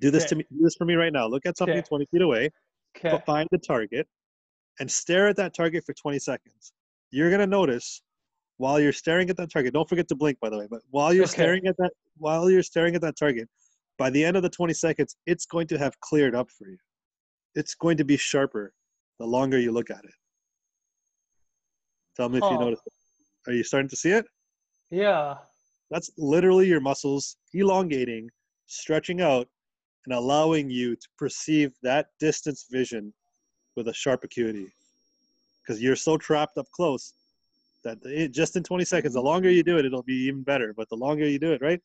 Do this to me do this for me right now. Look at something Okay. 20 feet away okay. find the target and stare at that target for 20 seconds you're going to notice while you're staring at that target don't forget to blink by the way but while you're Okay. staring at that while you're staring at that target by the end of the 20 seconds it's going to have cleared up for you it's going to be sharper the longer you look at it tell me if you Huh. notice it. are you starting to see it Yeah. that's literally your muscles elongating stretching out and allowing you to perceive that distance vision with a sharp acuity because you're so trapped up close that it, just in 20 seconds the longer you do it it'll be even better but the longer you do it right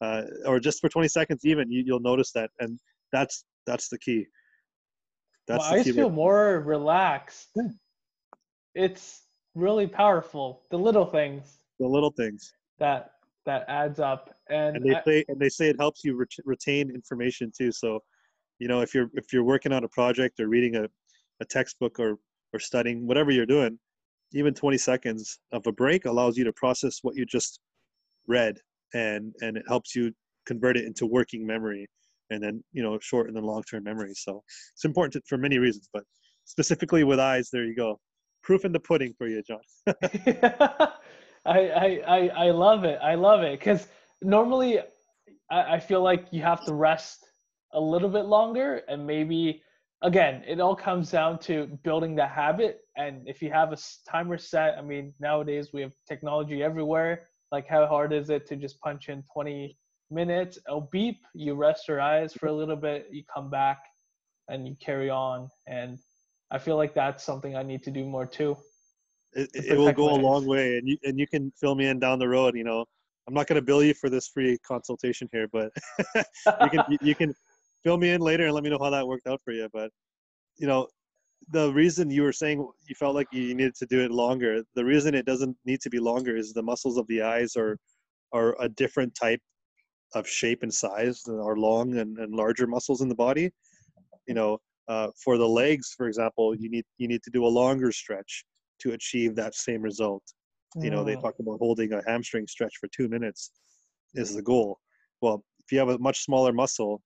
uh, or just for 20 seconds even you, you'll notice that and that's that's the key that's My the eyes key feel more relaxed. It's really powerful. The little things the little things that that adds up. And, and they I- say and they say it helps you ret- retain information too so you know if you're if you're working on a project or reading a, a textbook or or studying whatever you're doing even 20 seconds of a break allows you to process what you just read and and it helps you convert it into working memory and then you know short and then long term memory. So it's important to, for many reasons but specifically with eyes there you go. Proof in the pudding for you john. I, I I love it. I love it. Because normally I, I feel like you have to rest a little bit longer, and maybe again it all comes down to building the habit. And if you have a timer set, I mean nowadays we have technology everywhere. Like how hard is it to just punch in 20 minutes? A beep, you rest your eyes for a little bit, you come back, and you carry on. And I feel like that's something I need to do more too. it, it will go a long way and you and you can fill me in down the road you know i'm not going to bill you for this free consultation here but you can you can fill me in later and let me know how that worked out for you but you know the reason you were saying you felt like you needed to do it longer the reason it doesn't need to be longer is the muscles of the eyes are are a different type of shape and size than our long and, and larger muscles in the body. You know uh, for the legs for example you need you need to do a longer stretch to achieve that same result. You know they Mm. talk about holding a hamstring stretch for two minutes is the goal. Well if you have a much smaller muscle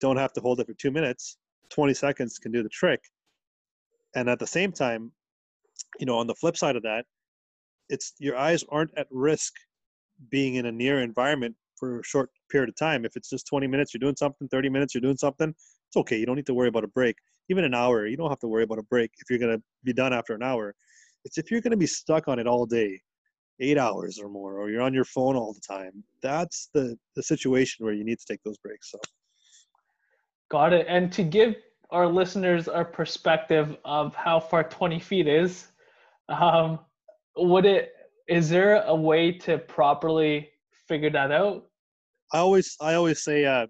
don't have to hold it for two minutes 20 seconds can do the trick. And at the same time, you know, on the flip side of that, it's your eyes aren't at risk being in a near environment for a short period of time. If it's just 20 minutes, you're doing something, 30 minutes, you're doing something, it's okay. You don't need to worry about a break. Even an hour, you don't have to worry about a break if you're going to be done after an hour. It's if you're going to be stuck on it all day, eight hours or more, or you're on your phone all the time. That's the, the situation where you need to take those breaks. So, got it. And to give our listeners a perspective of how far 20 feet is, um, would it is there a way to properly figure that out? I always I always say uh,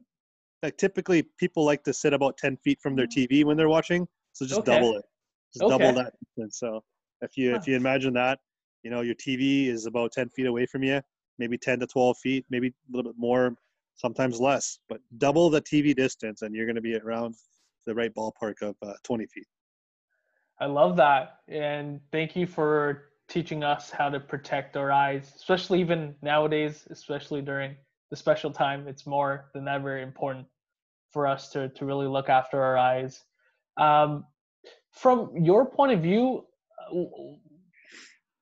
like typically people like to sit about 10 feet from their TV when they're watching, so just Okay. double it, just Okay. double that. distance. so if you if you imagine that, you know your TV is about 10 feet away from you, maybe 10 to 12 feet, maybe a little bit more, sometimes less, but double the TV distance, and you're going to be around the right ballpark of uh, 20 feet. I love that. And thank you for teaching us how to protect our eyes, especially even nowadays, especially during the special time. It's more than ever important for us to, to really look after our eyes. Um, from your point of view, uh,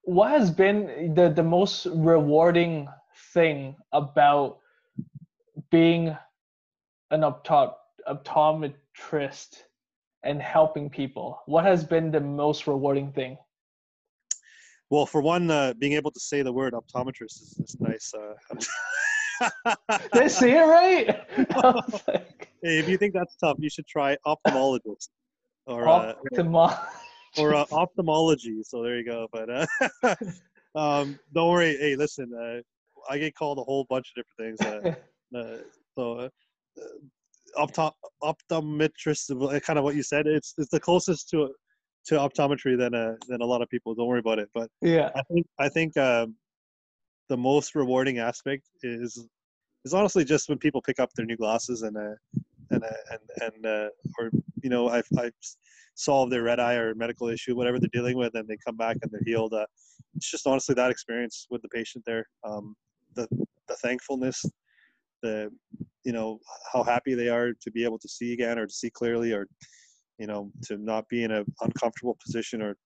what has been the, the most rewarding thing about being an opto- optometrist and helping people? What has been the most rewarding thing? Well, for one, uh, being able to say the word optometrist is, is nice. Uh, Did I say it right? Like, Hey, if you think that's tough, you should try ophthalmologist or uh, or uh, ophthalmology. So there you go. But uh, um, don't worry. Hey, listen, uh, I get called a whole bunch of different things. Uh, so uh, uh, opto- optometrist, kind of what you said. It's it's the closest to to optometry than uh, than a lot of people. Don't worry about it. But yeah. I think I think um, the most rewarding aspect is is honestly just when people pick up their new glasses and uh, and uh, and and uh, or you know I've I've solved their red eye or medical issue whatever they're dealing with and they come back and they're healed. Uh, it's just honestly that experience with the patient there, um, the the thankfulness, the you know how happy they are to be able to see again or to see clearly or you know to not be in an uncomfortable position or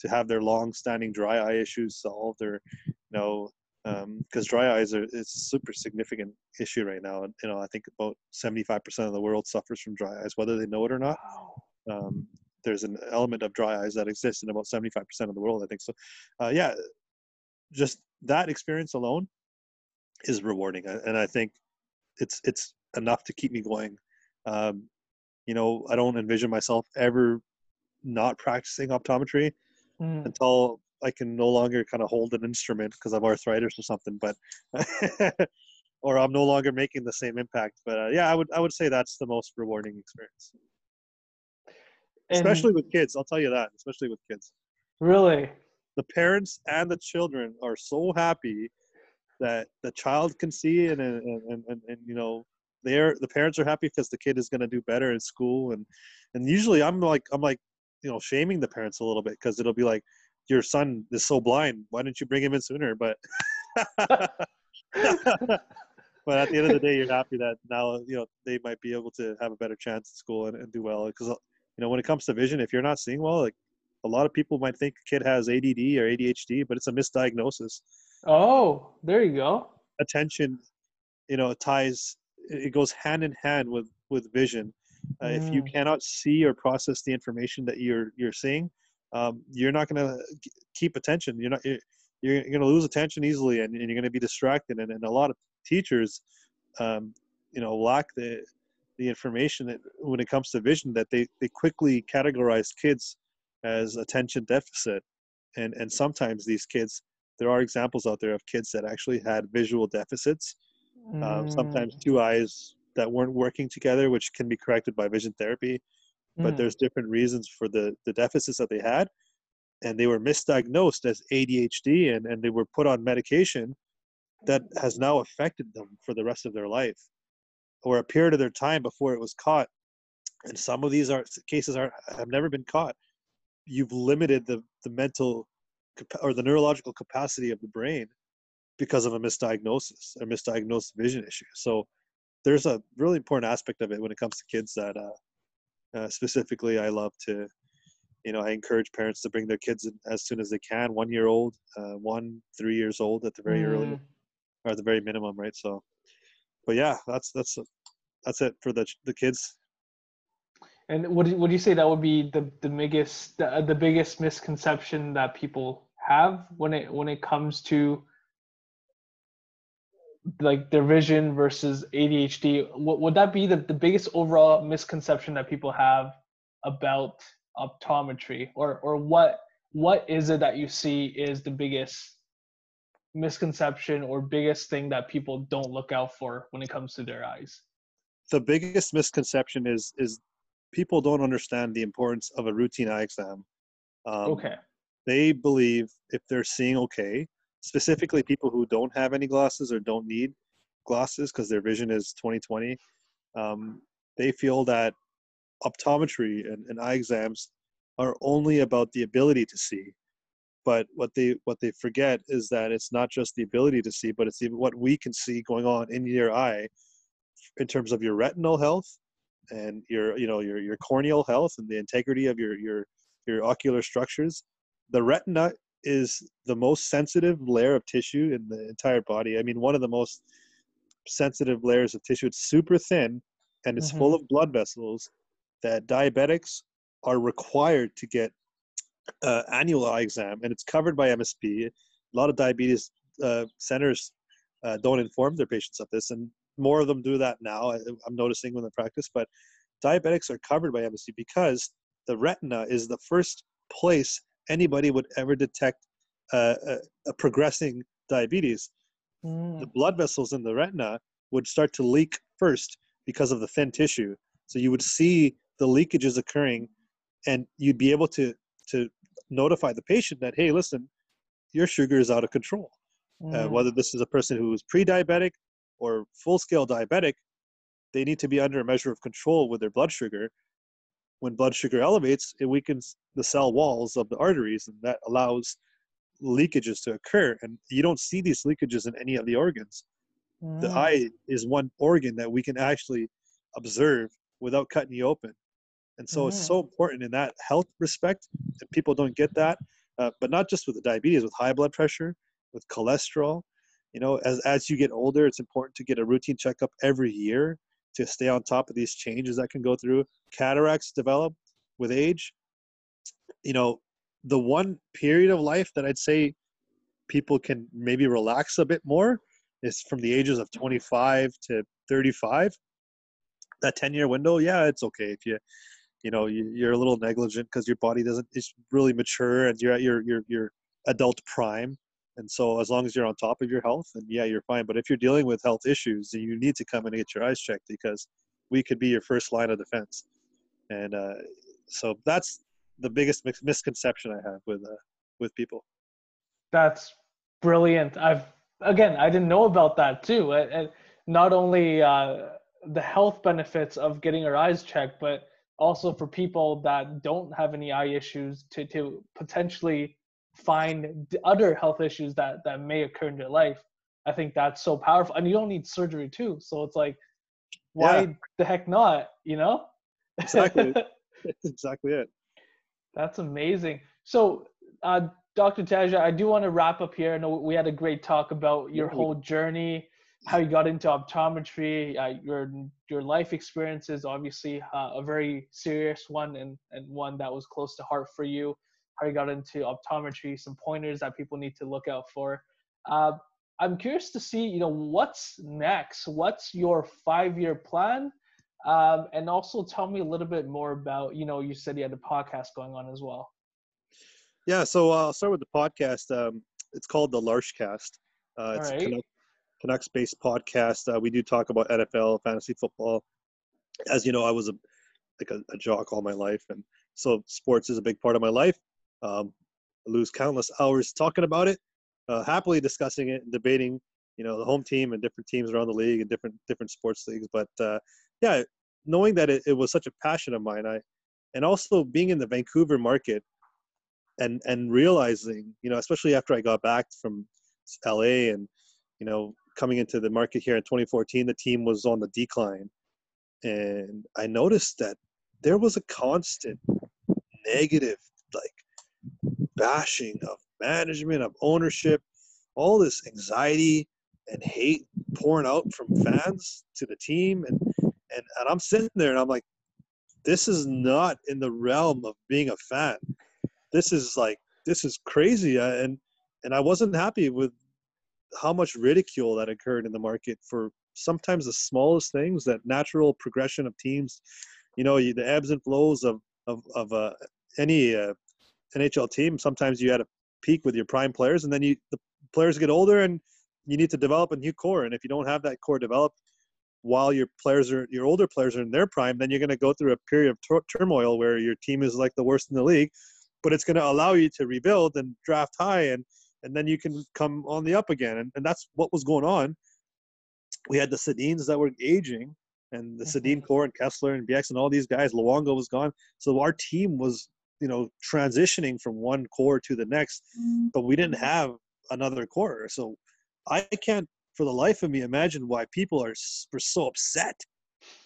to have their long-standing dry eye issues solved or you know because dry eyes are it's a super significant issue right now. And you know i think about 75% of the world suffers from dry eyes whether they know it or not. Um, there's an element of dry eyes that exists in about 75% of the world i think. So uh, yeah just that experience alone is rewarding. And i think it's it's enough to keep me going um, you know i don't envision myself ever not practicing optometry Mm. until I can no longer kind of hold an instrument because of arthritis or something, but or I'm no longer making the same impact. But uh, yeah, I would I would say that's the most rewarding experience, And especially with kids. I'll tell you that, especially with kids. really, The parents and the children are so happy that the child can see and and and, and, and you know they're the parents are happy because the kid is going to do better in school. And and usually I'm like I'm like you know shaming the parents a little bit because it'll be like your son is so blind. Why didn't you bring him in sooner? But but at the end of the day you're happy that now you know they might be able to have a better chance at school and, and do well. Because uh, you know when it comes to vision if you're not seeing well like a lot of people might think a kid has add or adhd but it's a misdiagnosis oh, there you go. attention you know ties it goes hand in hand with with vision uh, if you Mm. cannot see or process the information that you're you're seeing um, you're not going to keep attention you're not you're, you're going to lose attention easily and, and you're going to be distracted and, and a lot of teachers um, you know lack the the information that when it comes to vision that they they quickly categorize kids as attention deficit and and sometimes these kids there are examples out there of kids that actually had visual deficits um, sometimes Mm. two eyes that weren't working together which can be corrected by vision therapy but Mm. there's different reasons for the the deficits that they had and they were misdiagnosed as ADHD and, and they were put on medication that has now affected them for the rest of their life or a period of their time before it was caught and some of these are cases are have never been caught you've limited the the mental or the neurological capacity of the brain because of a misdiagnosis or misdiagnosed vision issue so there's a really important aspect of it when it comes to kids that uh, Uh, specifically, I love to, you know, I encourage parents to bring their kids in as soon as they can. One year old, uh, one, three years old at the very early, Mm. or at the very minimum, right? So, but yeah, that's that's that's it for the the kids. And would you- would you say that would be the the biggest the, the biggest misconception that people have when it when it comes to like their vision versus ADHD? What would that be the, the biggest overall misconception that people have about optometry, or or what what is it that you see is the biggest misconception or biggest thing that people don't look out for when it comes to their eyes? The biggest misconception is is people don't understand the importance of a routine eye exam. Um, Okay. they believe if they're seeing okay, specifically people who don't have any glasses or don't need glasses because their vision is 2020, um, they feel that optometry and, and eye exams are only about the ability to see. But what they what they forget is that it's not just the ability to see, but it's even what we can see going on in your eye in terms of your retinal health and your you know your your corneal health and the integrity of your your your ocular structures the retina is the most sensitive layer of tissue in the entire body. I mean one of the most sensitive layers of tissue. It's super thin and it's full of blood vessels that diabetics are required to get uh, annual eye exam and it's covered by msp a lot of diabetes uh, centers uh, don't inform their patients of this and more of them do that now I, i'm noticing when they practice but diabetics are covered by msp because the retina is the first place anybody would ever detect uh, a, a progressing diabetes Mm. the blood vessels in the retina would start to leak first because of the thin tissue. So you would see the leakages occurring, and you'd be able to to notify the patient that, hey, listen, your sugar is out of control. Uh, Mm. whether this is a person who is pre-diabetic or full-scale diabetic, they need to be under a measure of control with their blood sugar. When blood sugar elevates, it weakens the cell walls of the arteries, and that allows leakages to occur. And you don't see these leakages in any of the organs the Mm. eye is one organ that we can actually observe without cutting you open and so it's so important in that health respect and people don't get that uh, but not just with the diabetes with high blood pressure with cholesterol you know as, as you get older it's important to get a routine checkup every year to stay on top of these changes that can go through. Cataracts develop with age. You know the one period of life that i'd say people can maybe relax a bit more is from the ages of 25 to 35 that 10 year window yeah it's okay if you you know you, you're a little negligent because your body doesn't it's really mature and you're at your your your adult prime and so as long as you're on top of your health and yeah you're fine but if you're dealing with health issues then you need to come and get your eyes checked because we could be your first line of defense and uh, so that's the biggest mis- misconception i have with uh, with people That's brilliant. I've again, I didn't know about that too. And not only uh, the health benefits of getting your eyes checked, but also for people that don't have any eye issues to to potentially find the other health issues that that may occur in their life. I think that's so powerful, and you don't need surgery too. So it's like, why Yeah. the heck not? You know? Exactly. that's exactly it That's amazing. So, uh, Dr. Taja, I do want to wrap up here. I know we had a great talk about your whole journey, how you got into optometry, uh, your your life experiences, obviously uh, a very serious one and, and one that was close to heart for you. How you got into optometry, some pointers that people need to look out for. Uh, I'm curious to see, you know, what's next? What's your five-year plan? Um, and also tell me a little bit more about, you know, you said you had a podcast going on as well. Yeah, so uh, I'll start with the podcast. Um, it's called the Larshcast. Uh, it's a right. Canuck, Canucks-based podcast. Uh, we do talk about NFL, fantasy football. As you know, I was a like a, a jock all my life, and so sports is a big part of my life. Um, lose countless hours talking about it, uh, happily discussing it and debating. You know, the home team and different teams around the league and different different sports leagues. But uh, yeah, knowing that it, it was such a passion of mine, I and also being in the Vancouver market and and realizing you know especially after i got back from la and you know coming into the market here in 2014 the team was on the decline and i noticed that there was a constant negative like bashing of management of ownership all this anxiety and hate pouring out from fans to the team. And and, and i'm sitting there and i'm like this is not in the realm of being a fan. This is like this is crazy. And and i wasn't happy with how much ridicule that occurred in the market for sometimes the smallest things that natural progression of teams you know the ebbs and flows of of, of uh, any uh, nhl team sometimes you had a peak with your prime players and then you the players get older and you need to develop a new core. And if you don't have that core developed while your players are your older players are in their prime then you're going to go through a period of tur- turmoil where your team is like the worst in the league but it's going to allow you to rebuild and draft high and and then you can come on the up again. And, and that's what was going on. We had the Sedins that were aging and the mm-hmm. Sedin core and Kesler and BX and all these guys. Luongo was gone. So our team was you know transitioning from one core to the next mm-hmm. but we didn't have another core so i can't for the life of me imagine why people are were so upset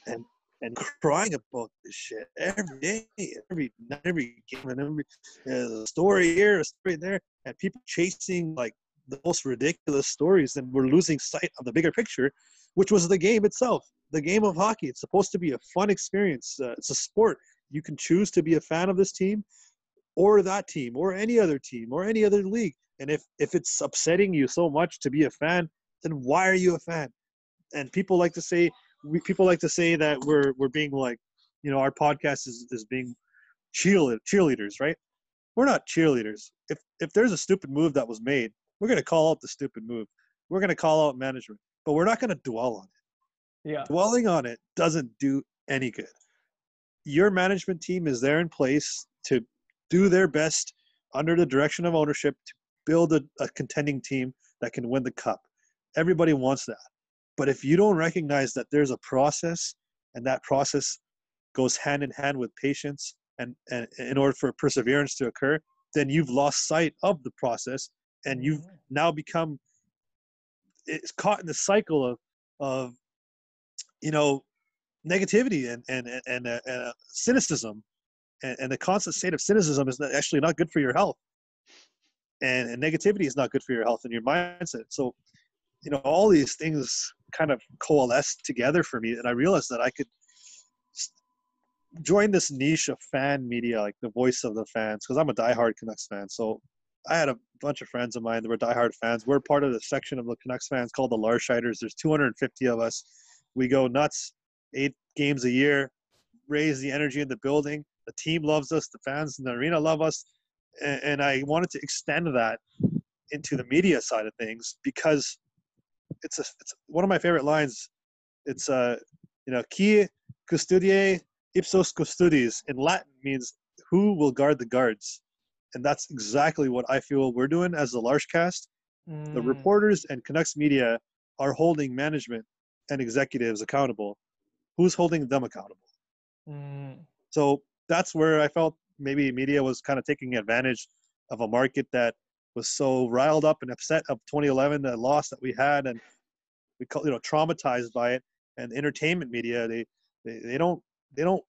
and and crying about this shit every day, every every game, and every uh, story here, a story there, and people chasing like the most ridiculous stories, and we're losing sight of the bigger picture, which was the game itself, the game of hockey. It's supposed to be a fun experience. Uh, it's a sport. You can choose to be a fan of this team, or that team, or any other team, or any other league. And if if it's upsetting you so much to be a fan, then why are you a fan? And people like to say we, people like to say that we're we're being like, you know, our podcast is is being cheerlead, cheerleaders, right? We're not cheerleaders. If if there's a stupid move that was made, we're gonna call out the stupid move. We're gonna call out management, but we're not gonna dwell on it. Yeah. Dwelling on it doesn't do any good. Your management team is there in place to do their best under the direction of ownership to build a, a contending team that can win the cup. Everybody wants that. But if you don't recognize that there's a process and that process goes hand in hand with patience and, and in order for perseverance to occur, then you've lost sight of the process and you've mm-hmm. now become it's caught in the cycle of of you know negativity and and and, uh, uh, cynicism and, and the constant state of cynicism is actually not good for your health. And, and negativity is not good for your health and your mindset. So you know all these things kind of coalesced together for me and i realized that i could join this niche of fan media like the voice of the fans because i'm a diehard canucks fan. So i had a bunch of friends of mine that were diehard fans. We're part of the section of the canucks fans called the larshiders there's 250 of us. We go nuts eight games a year raise the energy in the building the team loves us the fans in the arena love us and, and i wanted to extend that into the media side of things because it's a it's one of my favorite lines. It's uh you know quis custodiet ipsos custodes in Latin means who will guard the guards, and that's exactly what I feel we're doing as the Larshcast. Mm. The reporters and Canucks media are holding management and executives accountable. Who's holding them accountable? Mm. So that's where I felt maybe media was kind of taking advantage of a market that was so riled up and upset of 2011, the loss that we had, and we call you know traumatized by it. And entertainment media, they they, they don't they don't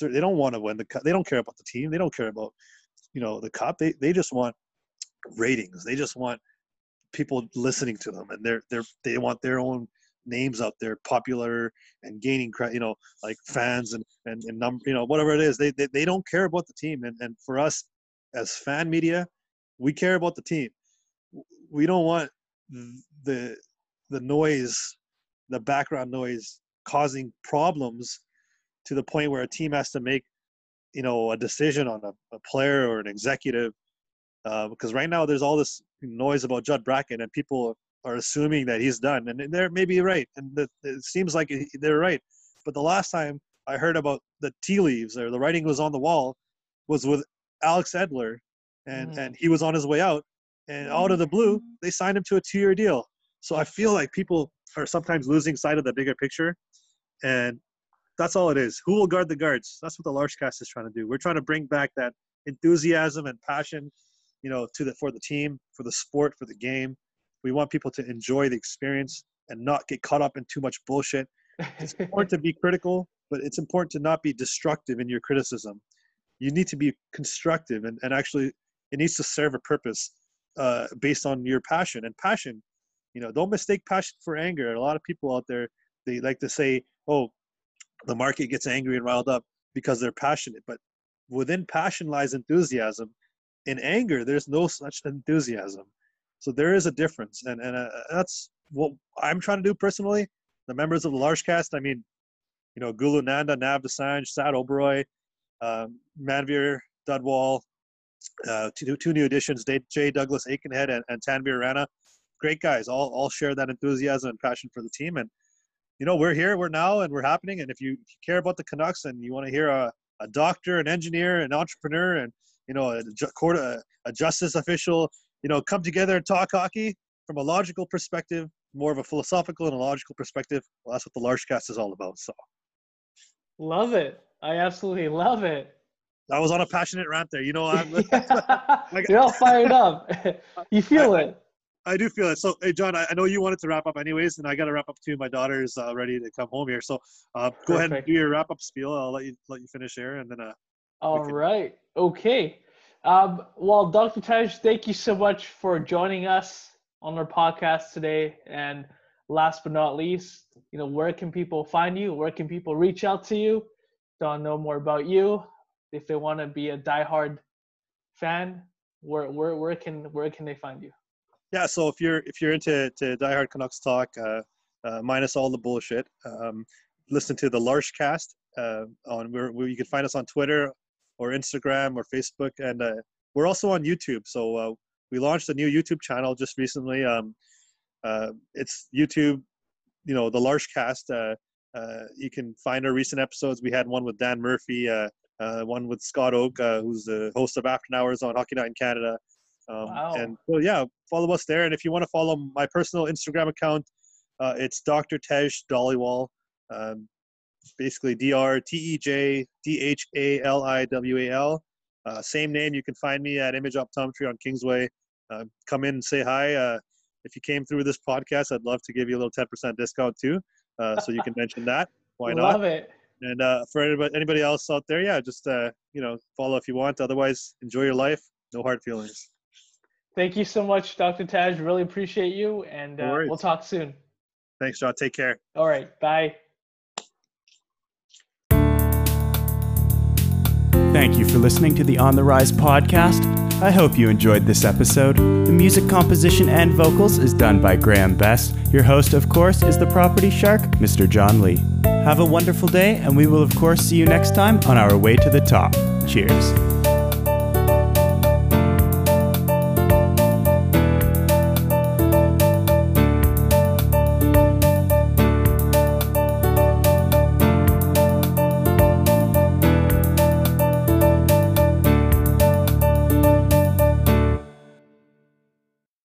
they don't want to win the cup. They don't care about the team. They don't care about you know the cup. They they just want ratings. They just want people listening to them, and they're they're they want their own names out there popular and gaining you know like fans and and, and number you know whatever it is they, they they don't care about the team and and for us as fan media we care about the team. We don't want the the noise, the background noise, causing problems to the point where a team has to make, you know, a decision on a, a player or an executive. Uh, because right now there's all this noise about Judd Brackett, and people are assuming that he's done, and they're maybe right, and the, it seems like they're right. But the last time I heard about the tea leaves or the writing was on the wall was with Alex Edler and mm. and he was on his way out, and out of the blue mm. they signed him to a two-year deal. So I feel like people are sometimes losing sight of the bigger picture, and that's all it is. Who will guard the guards? That's what the Larshcast is trying to do. We're trying to bring back that enthusiasm and passion, you know, to the for the team, for the sport, for the game. We want people to enjoy the experience and not get caught up in too much bullshit. It's important to be critical, but it's important to not be destructive in your criticism. You need to be constructive and, and actually it needs to serve a purpose uh, based on your passion and passion. You know, don't mistake passion for anger. A lot of people out there, they like to say, oh, the market gets angry and riled up because they're passionate. But within passion lies enthusiasm. In anger, there's no such enthusiasm. So there is a difference. And, and uh, that's what I'm trying to do personally. The members of the Larshcast, I mean, you know, Gulu Nanda, Nav Dosanjh, Sad Oberoi, um, Manveer Dudwal, uh, two, two new additions, Jay Douglas Aikenhead and, and Tanvir Rana. Great guys, all, all share that enthusiasm and passion for the team. And, you know, we're here, we're now, and we're happening. And if you, if you care about the Canucks and you want to hear a, a doctor, an engineer, an entrepreneur, and, you know, a, court, a, a justice official, you know, come together and talk hockey from a logical perspective, more of a philosophical and a logical perspective, well, that's what the Larshcast is all about. So, love it. I absolutely love it. I was on a passionate rant there. You know, I'm, you're all fired up. you feel I, it. I, do feel it. So, hey, John, I, I, know you wanted to wrap up anyways, and I got to wrap up too. My daughter's uh, ready to come home here, so uh, go ahead and do your wrap up spiel. I'll let you let you finish here, and then. Uh, all can... right. Okay. Um, well, Dr. Tej, thank you so much for joining us on our podcast today. And last but not least, you know, where can people find you? Where can people reach out to you Don't know more about you? If they want to be a diehard fan, where where where can where can they find you? Yeah, so if you're if you're into to diehard Canucks talk, uh, uh, minus all the bullshit, um, listen to the Larshcast uh, on where, where you can find us on Twitter or Instagram or Facebook, and uh, we're also on YouTube. So uh, we launched a new YouTube channel just recently. Um, uh, it's YouTube, you know, the Larshcast. Uh, uh, you can find our recent episodes. We had one with Dan Murphy, uh, one with Scott Oake, who's the host of After Hours on Hockey Night in Canada. Um, wow. And so, yeah, follow us there. And if you want to follow my personal Instagram account, it's Dr. Tej Dhaliwal. Um, basically D R T E J D H A L I W A L. Uh, same name. You can find me at Image Optometry on Kingsway. Uh, come in and say hi. Uh, if you came through this podcast, I'd love to give you a little 10% discount too. Uh, so you can mention that. Why not? Love it. And uh, for anybody, anybody else out there, yeah, just uh, you know follow if you want. Otherwise, enjoy your life. No hard feelings. Thank you so much, Dr. Taj. Really appreciate you, and no we'll talk soon. Thanks, John. Take care. All right. Bye. Thank you for listening to the On the Rise podcast. I hope you enjoyed this episode. The music composition and vocals is done by Graham Best. Your host, of course, is the property shark, Mr. John Lee. Have a wonderful day, and we will, of course, see you next time on our way to the top. Cheers.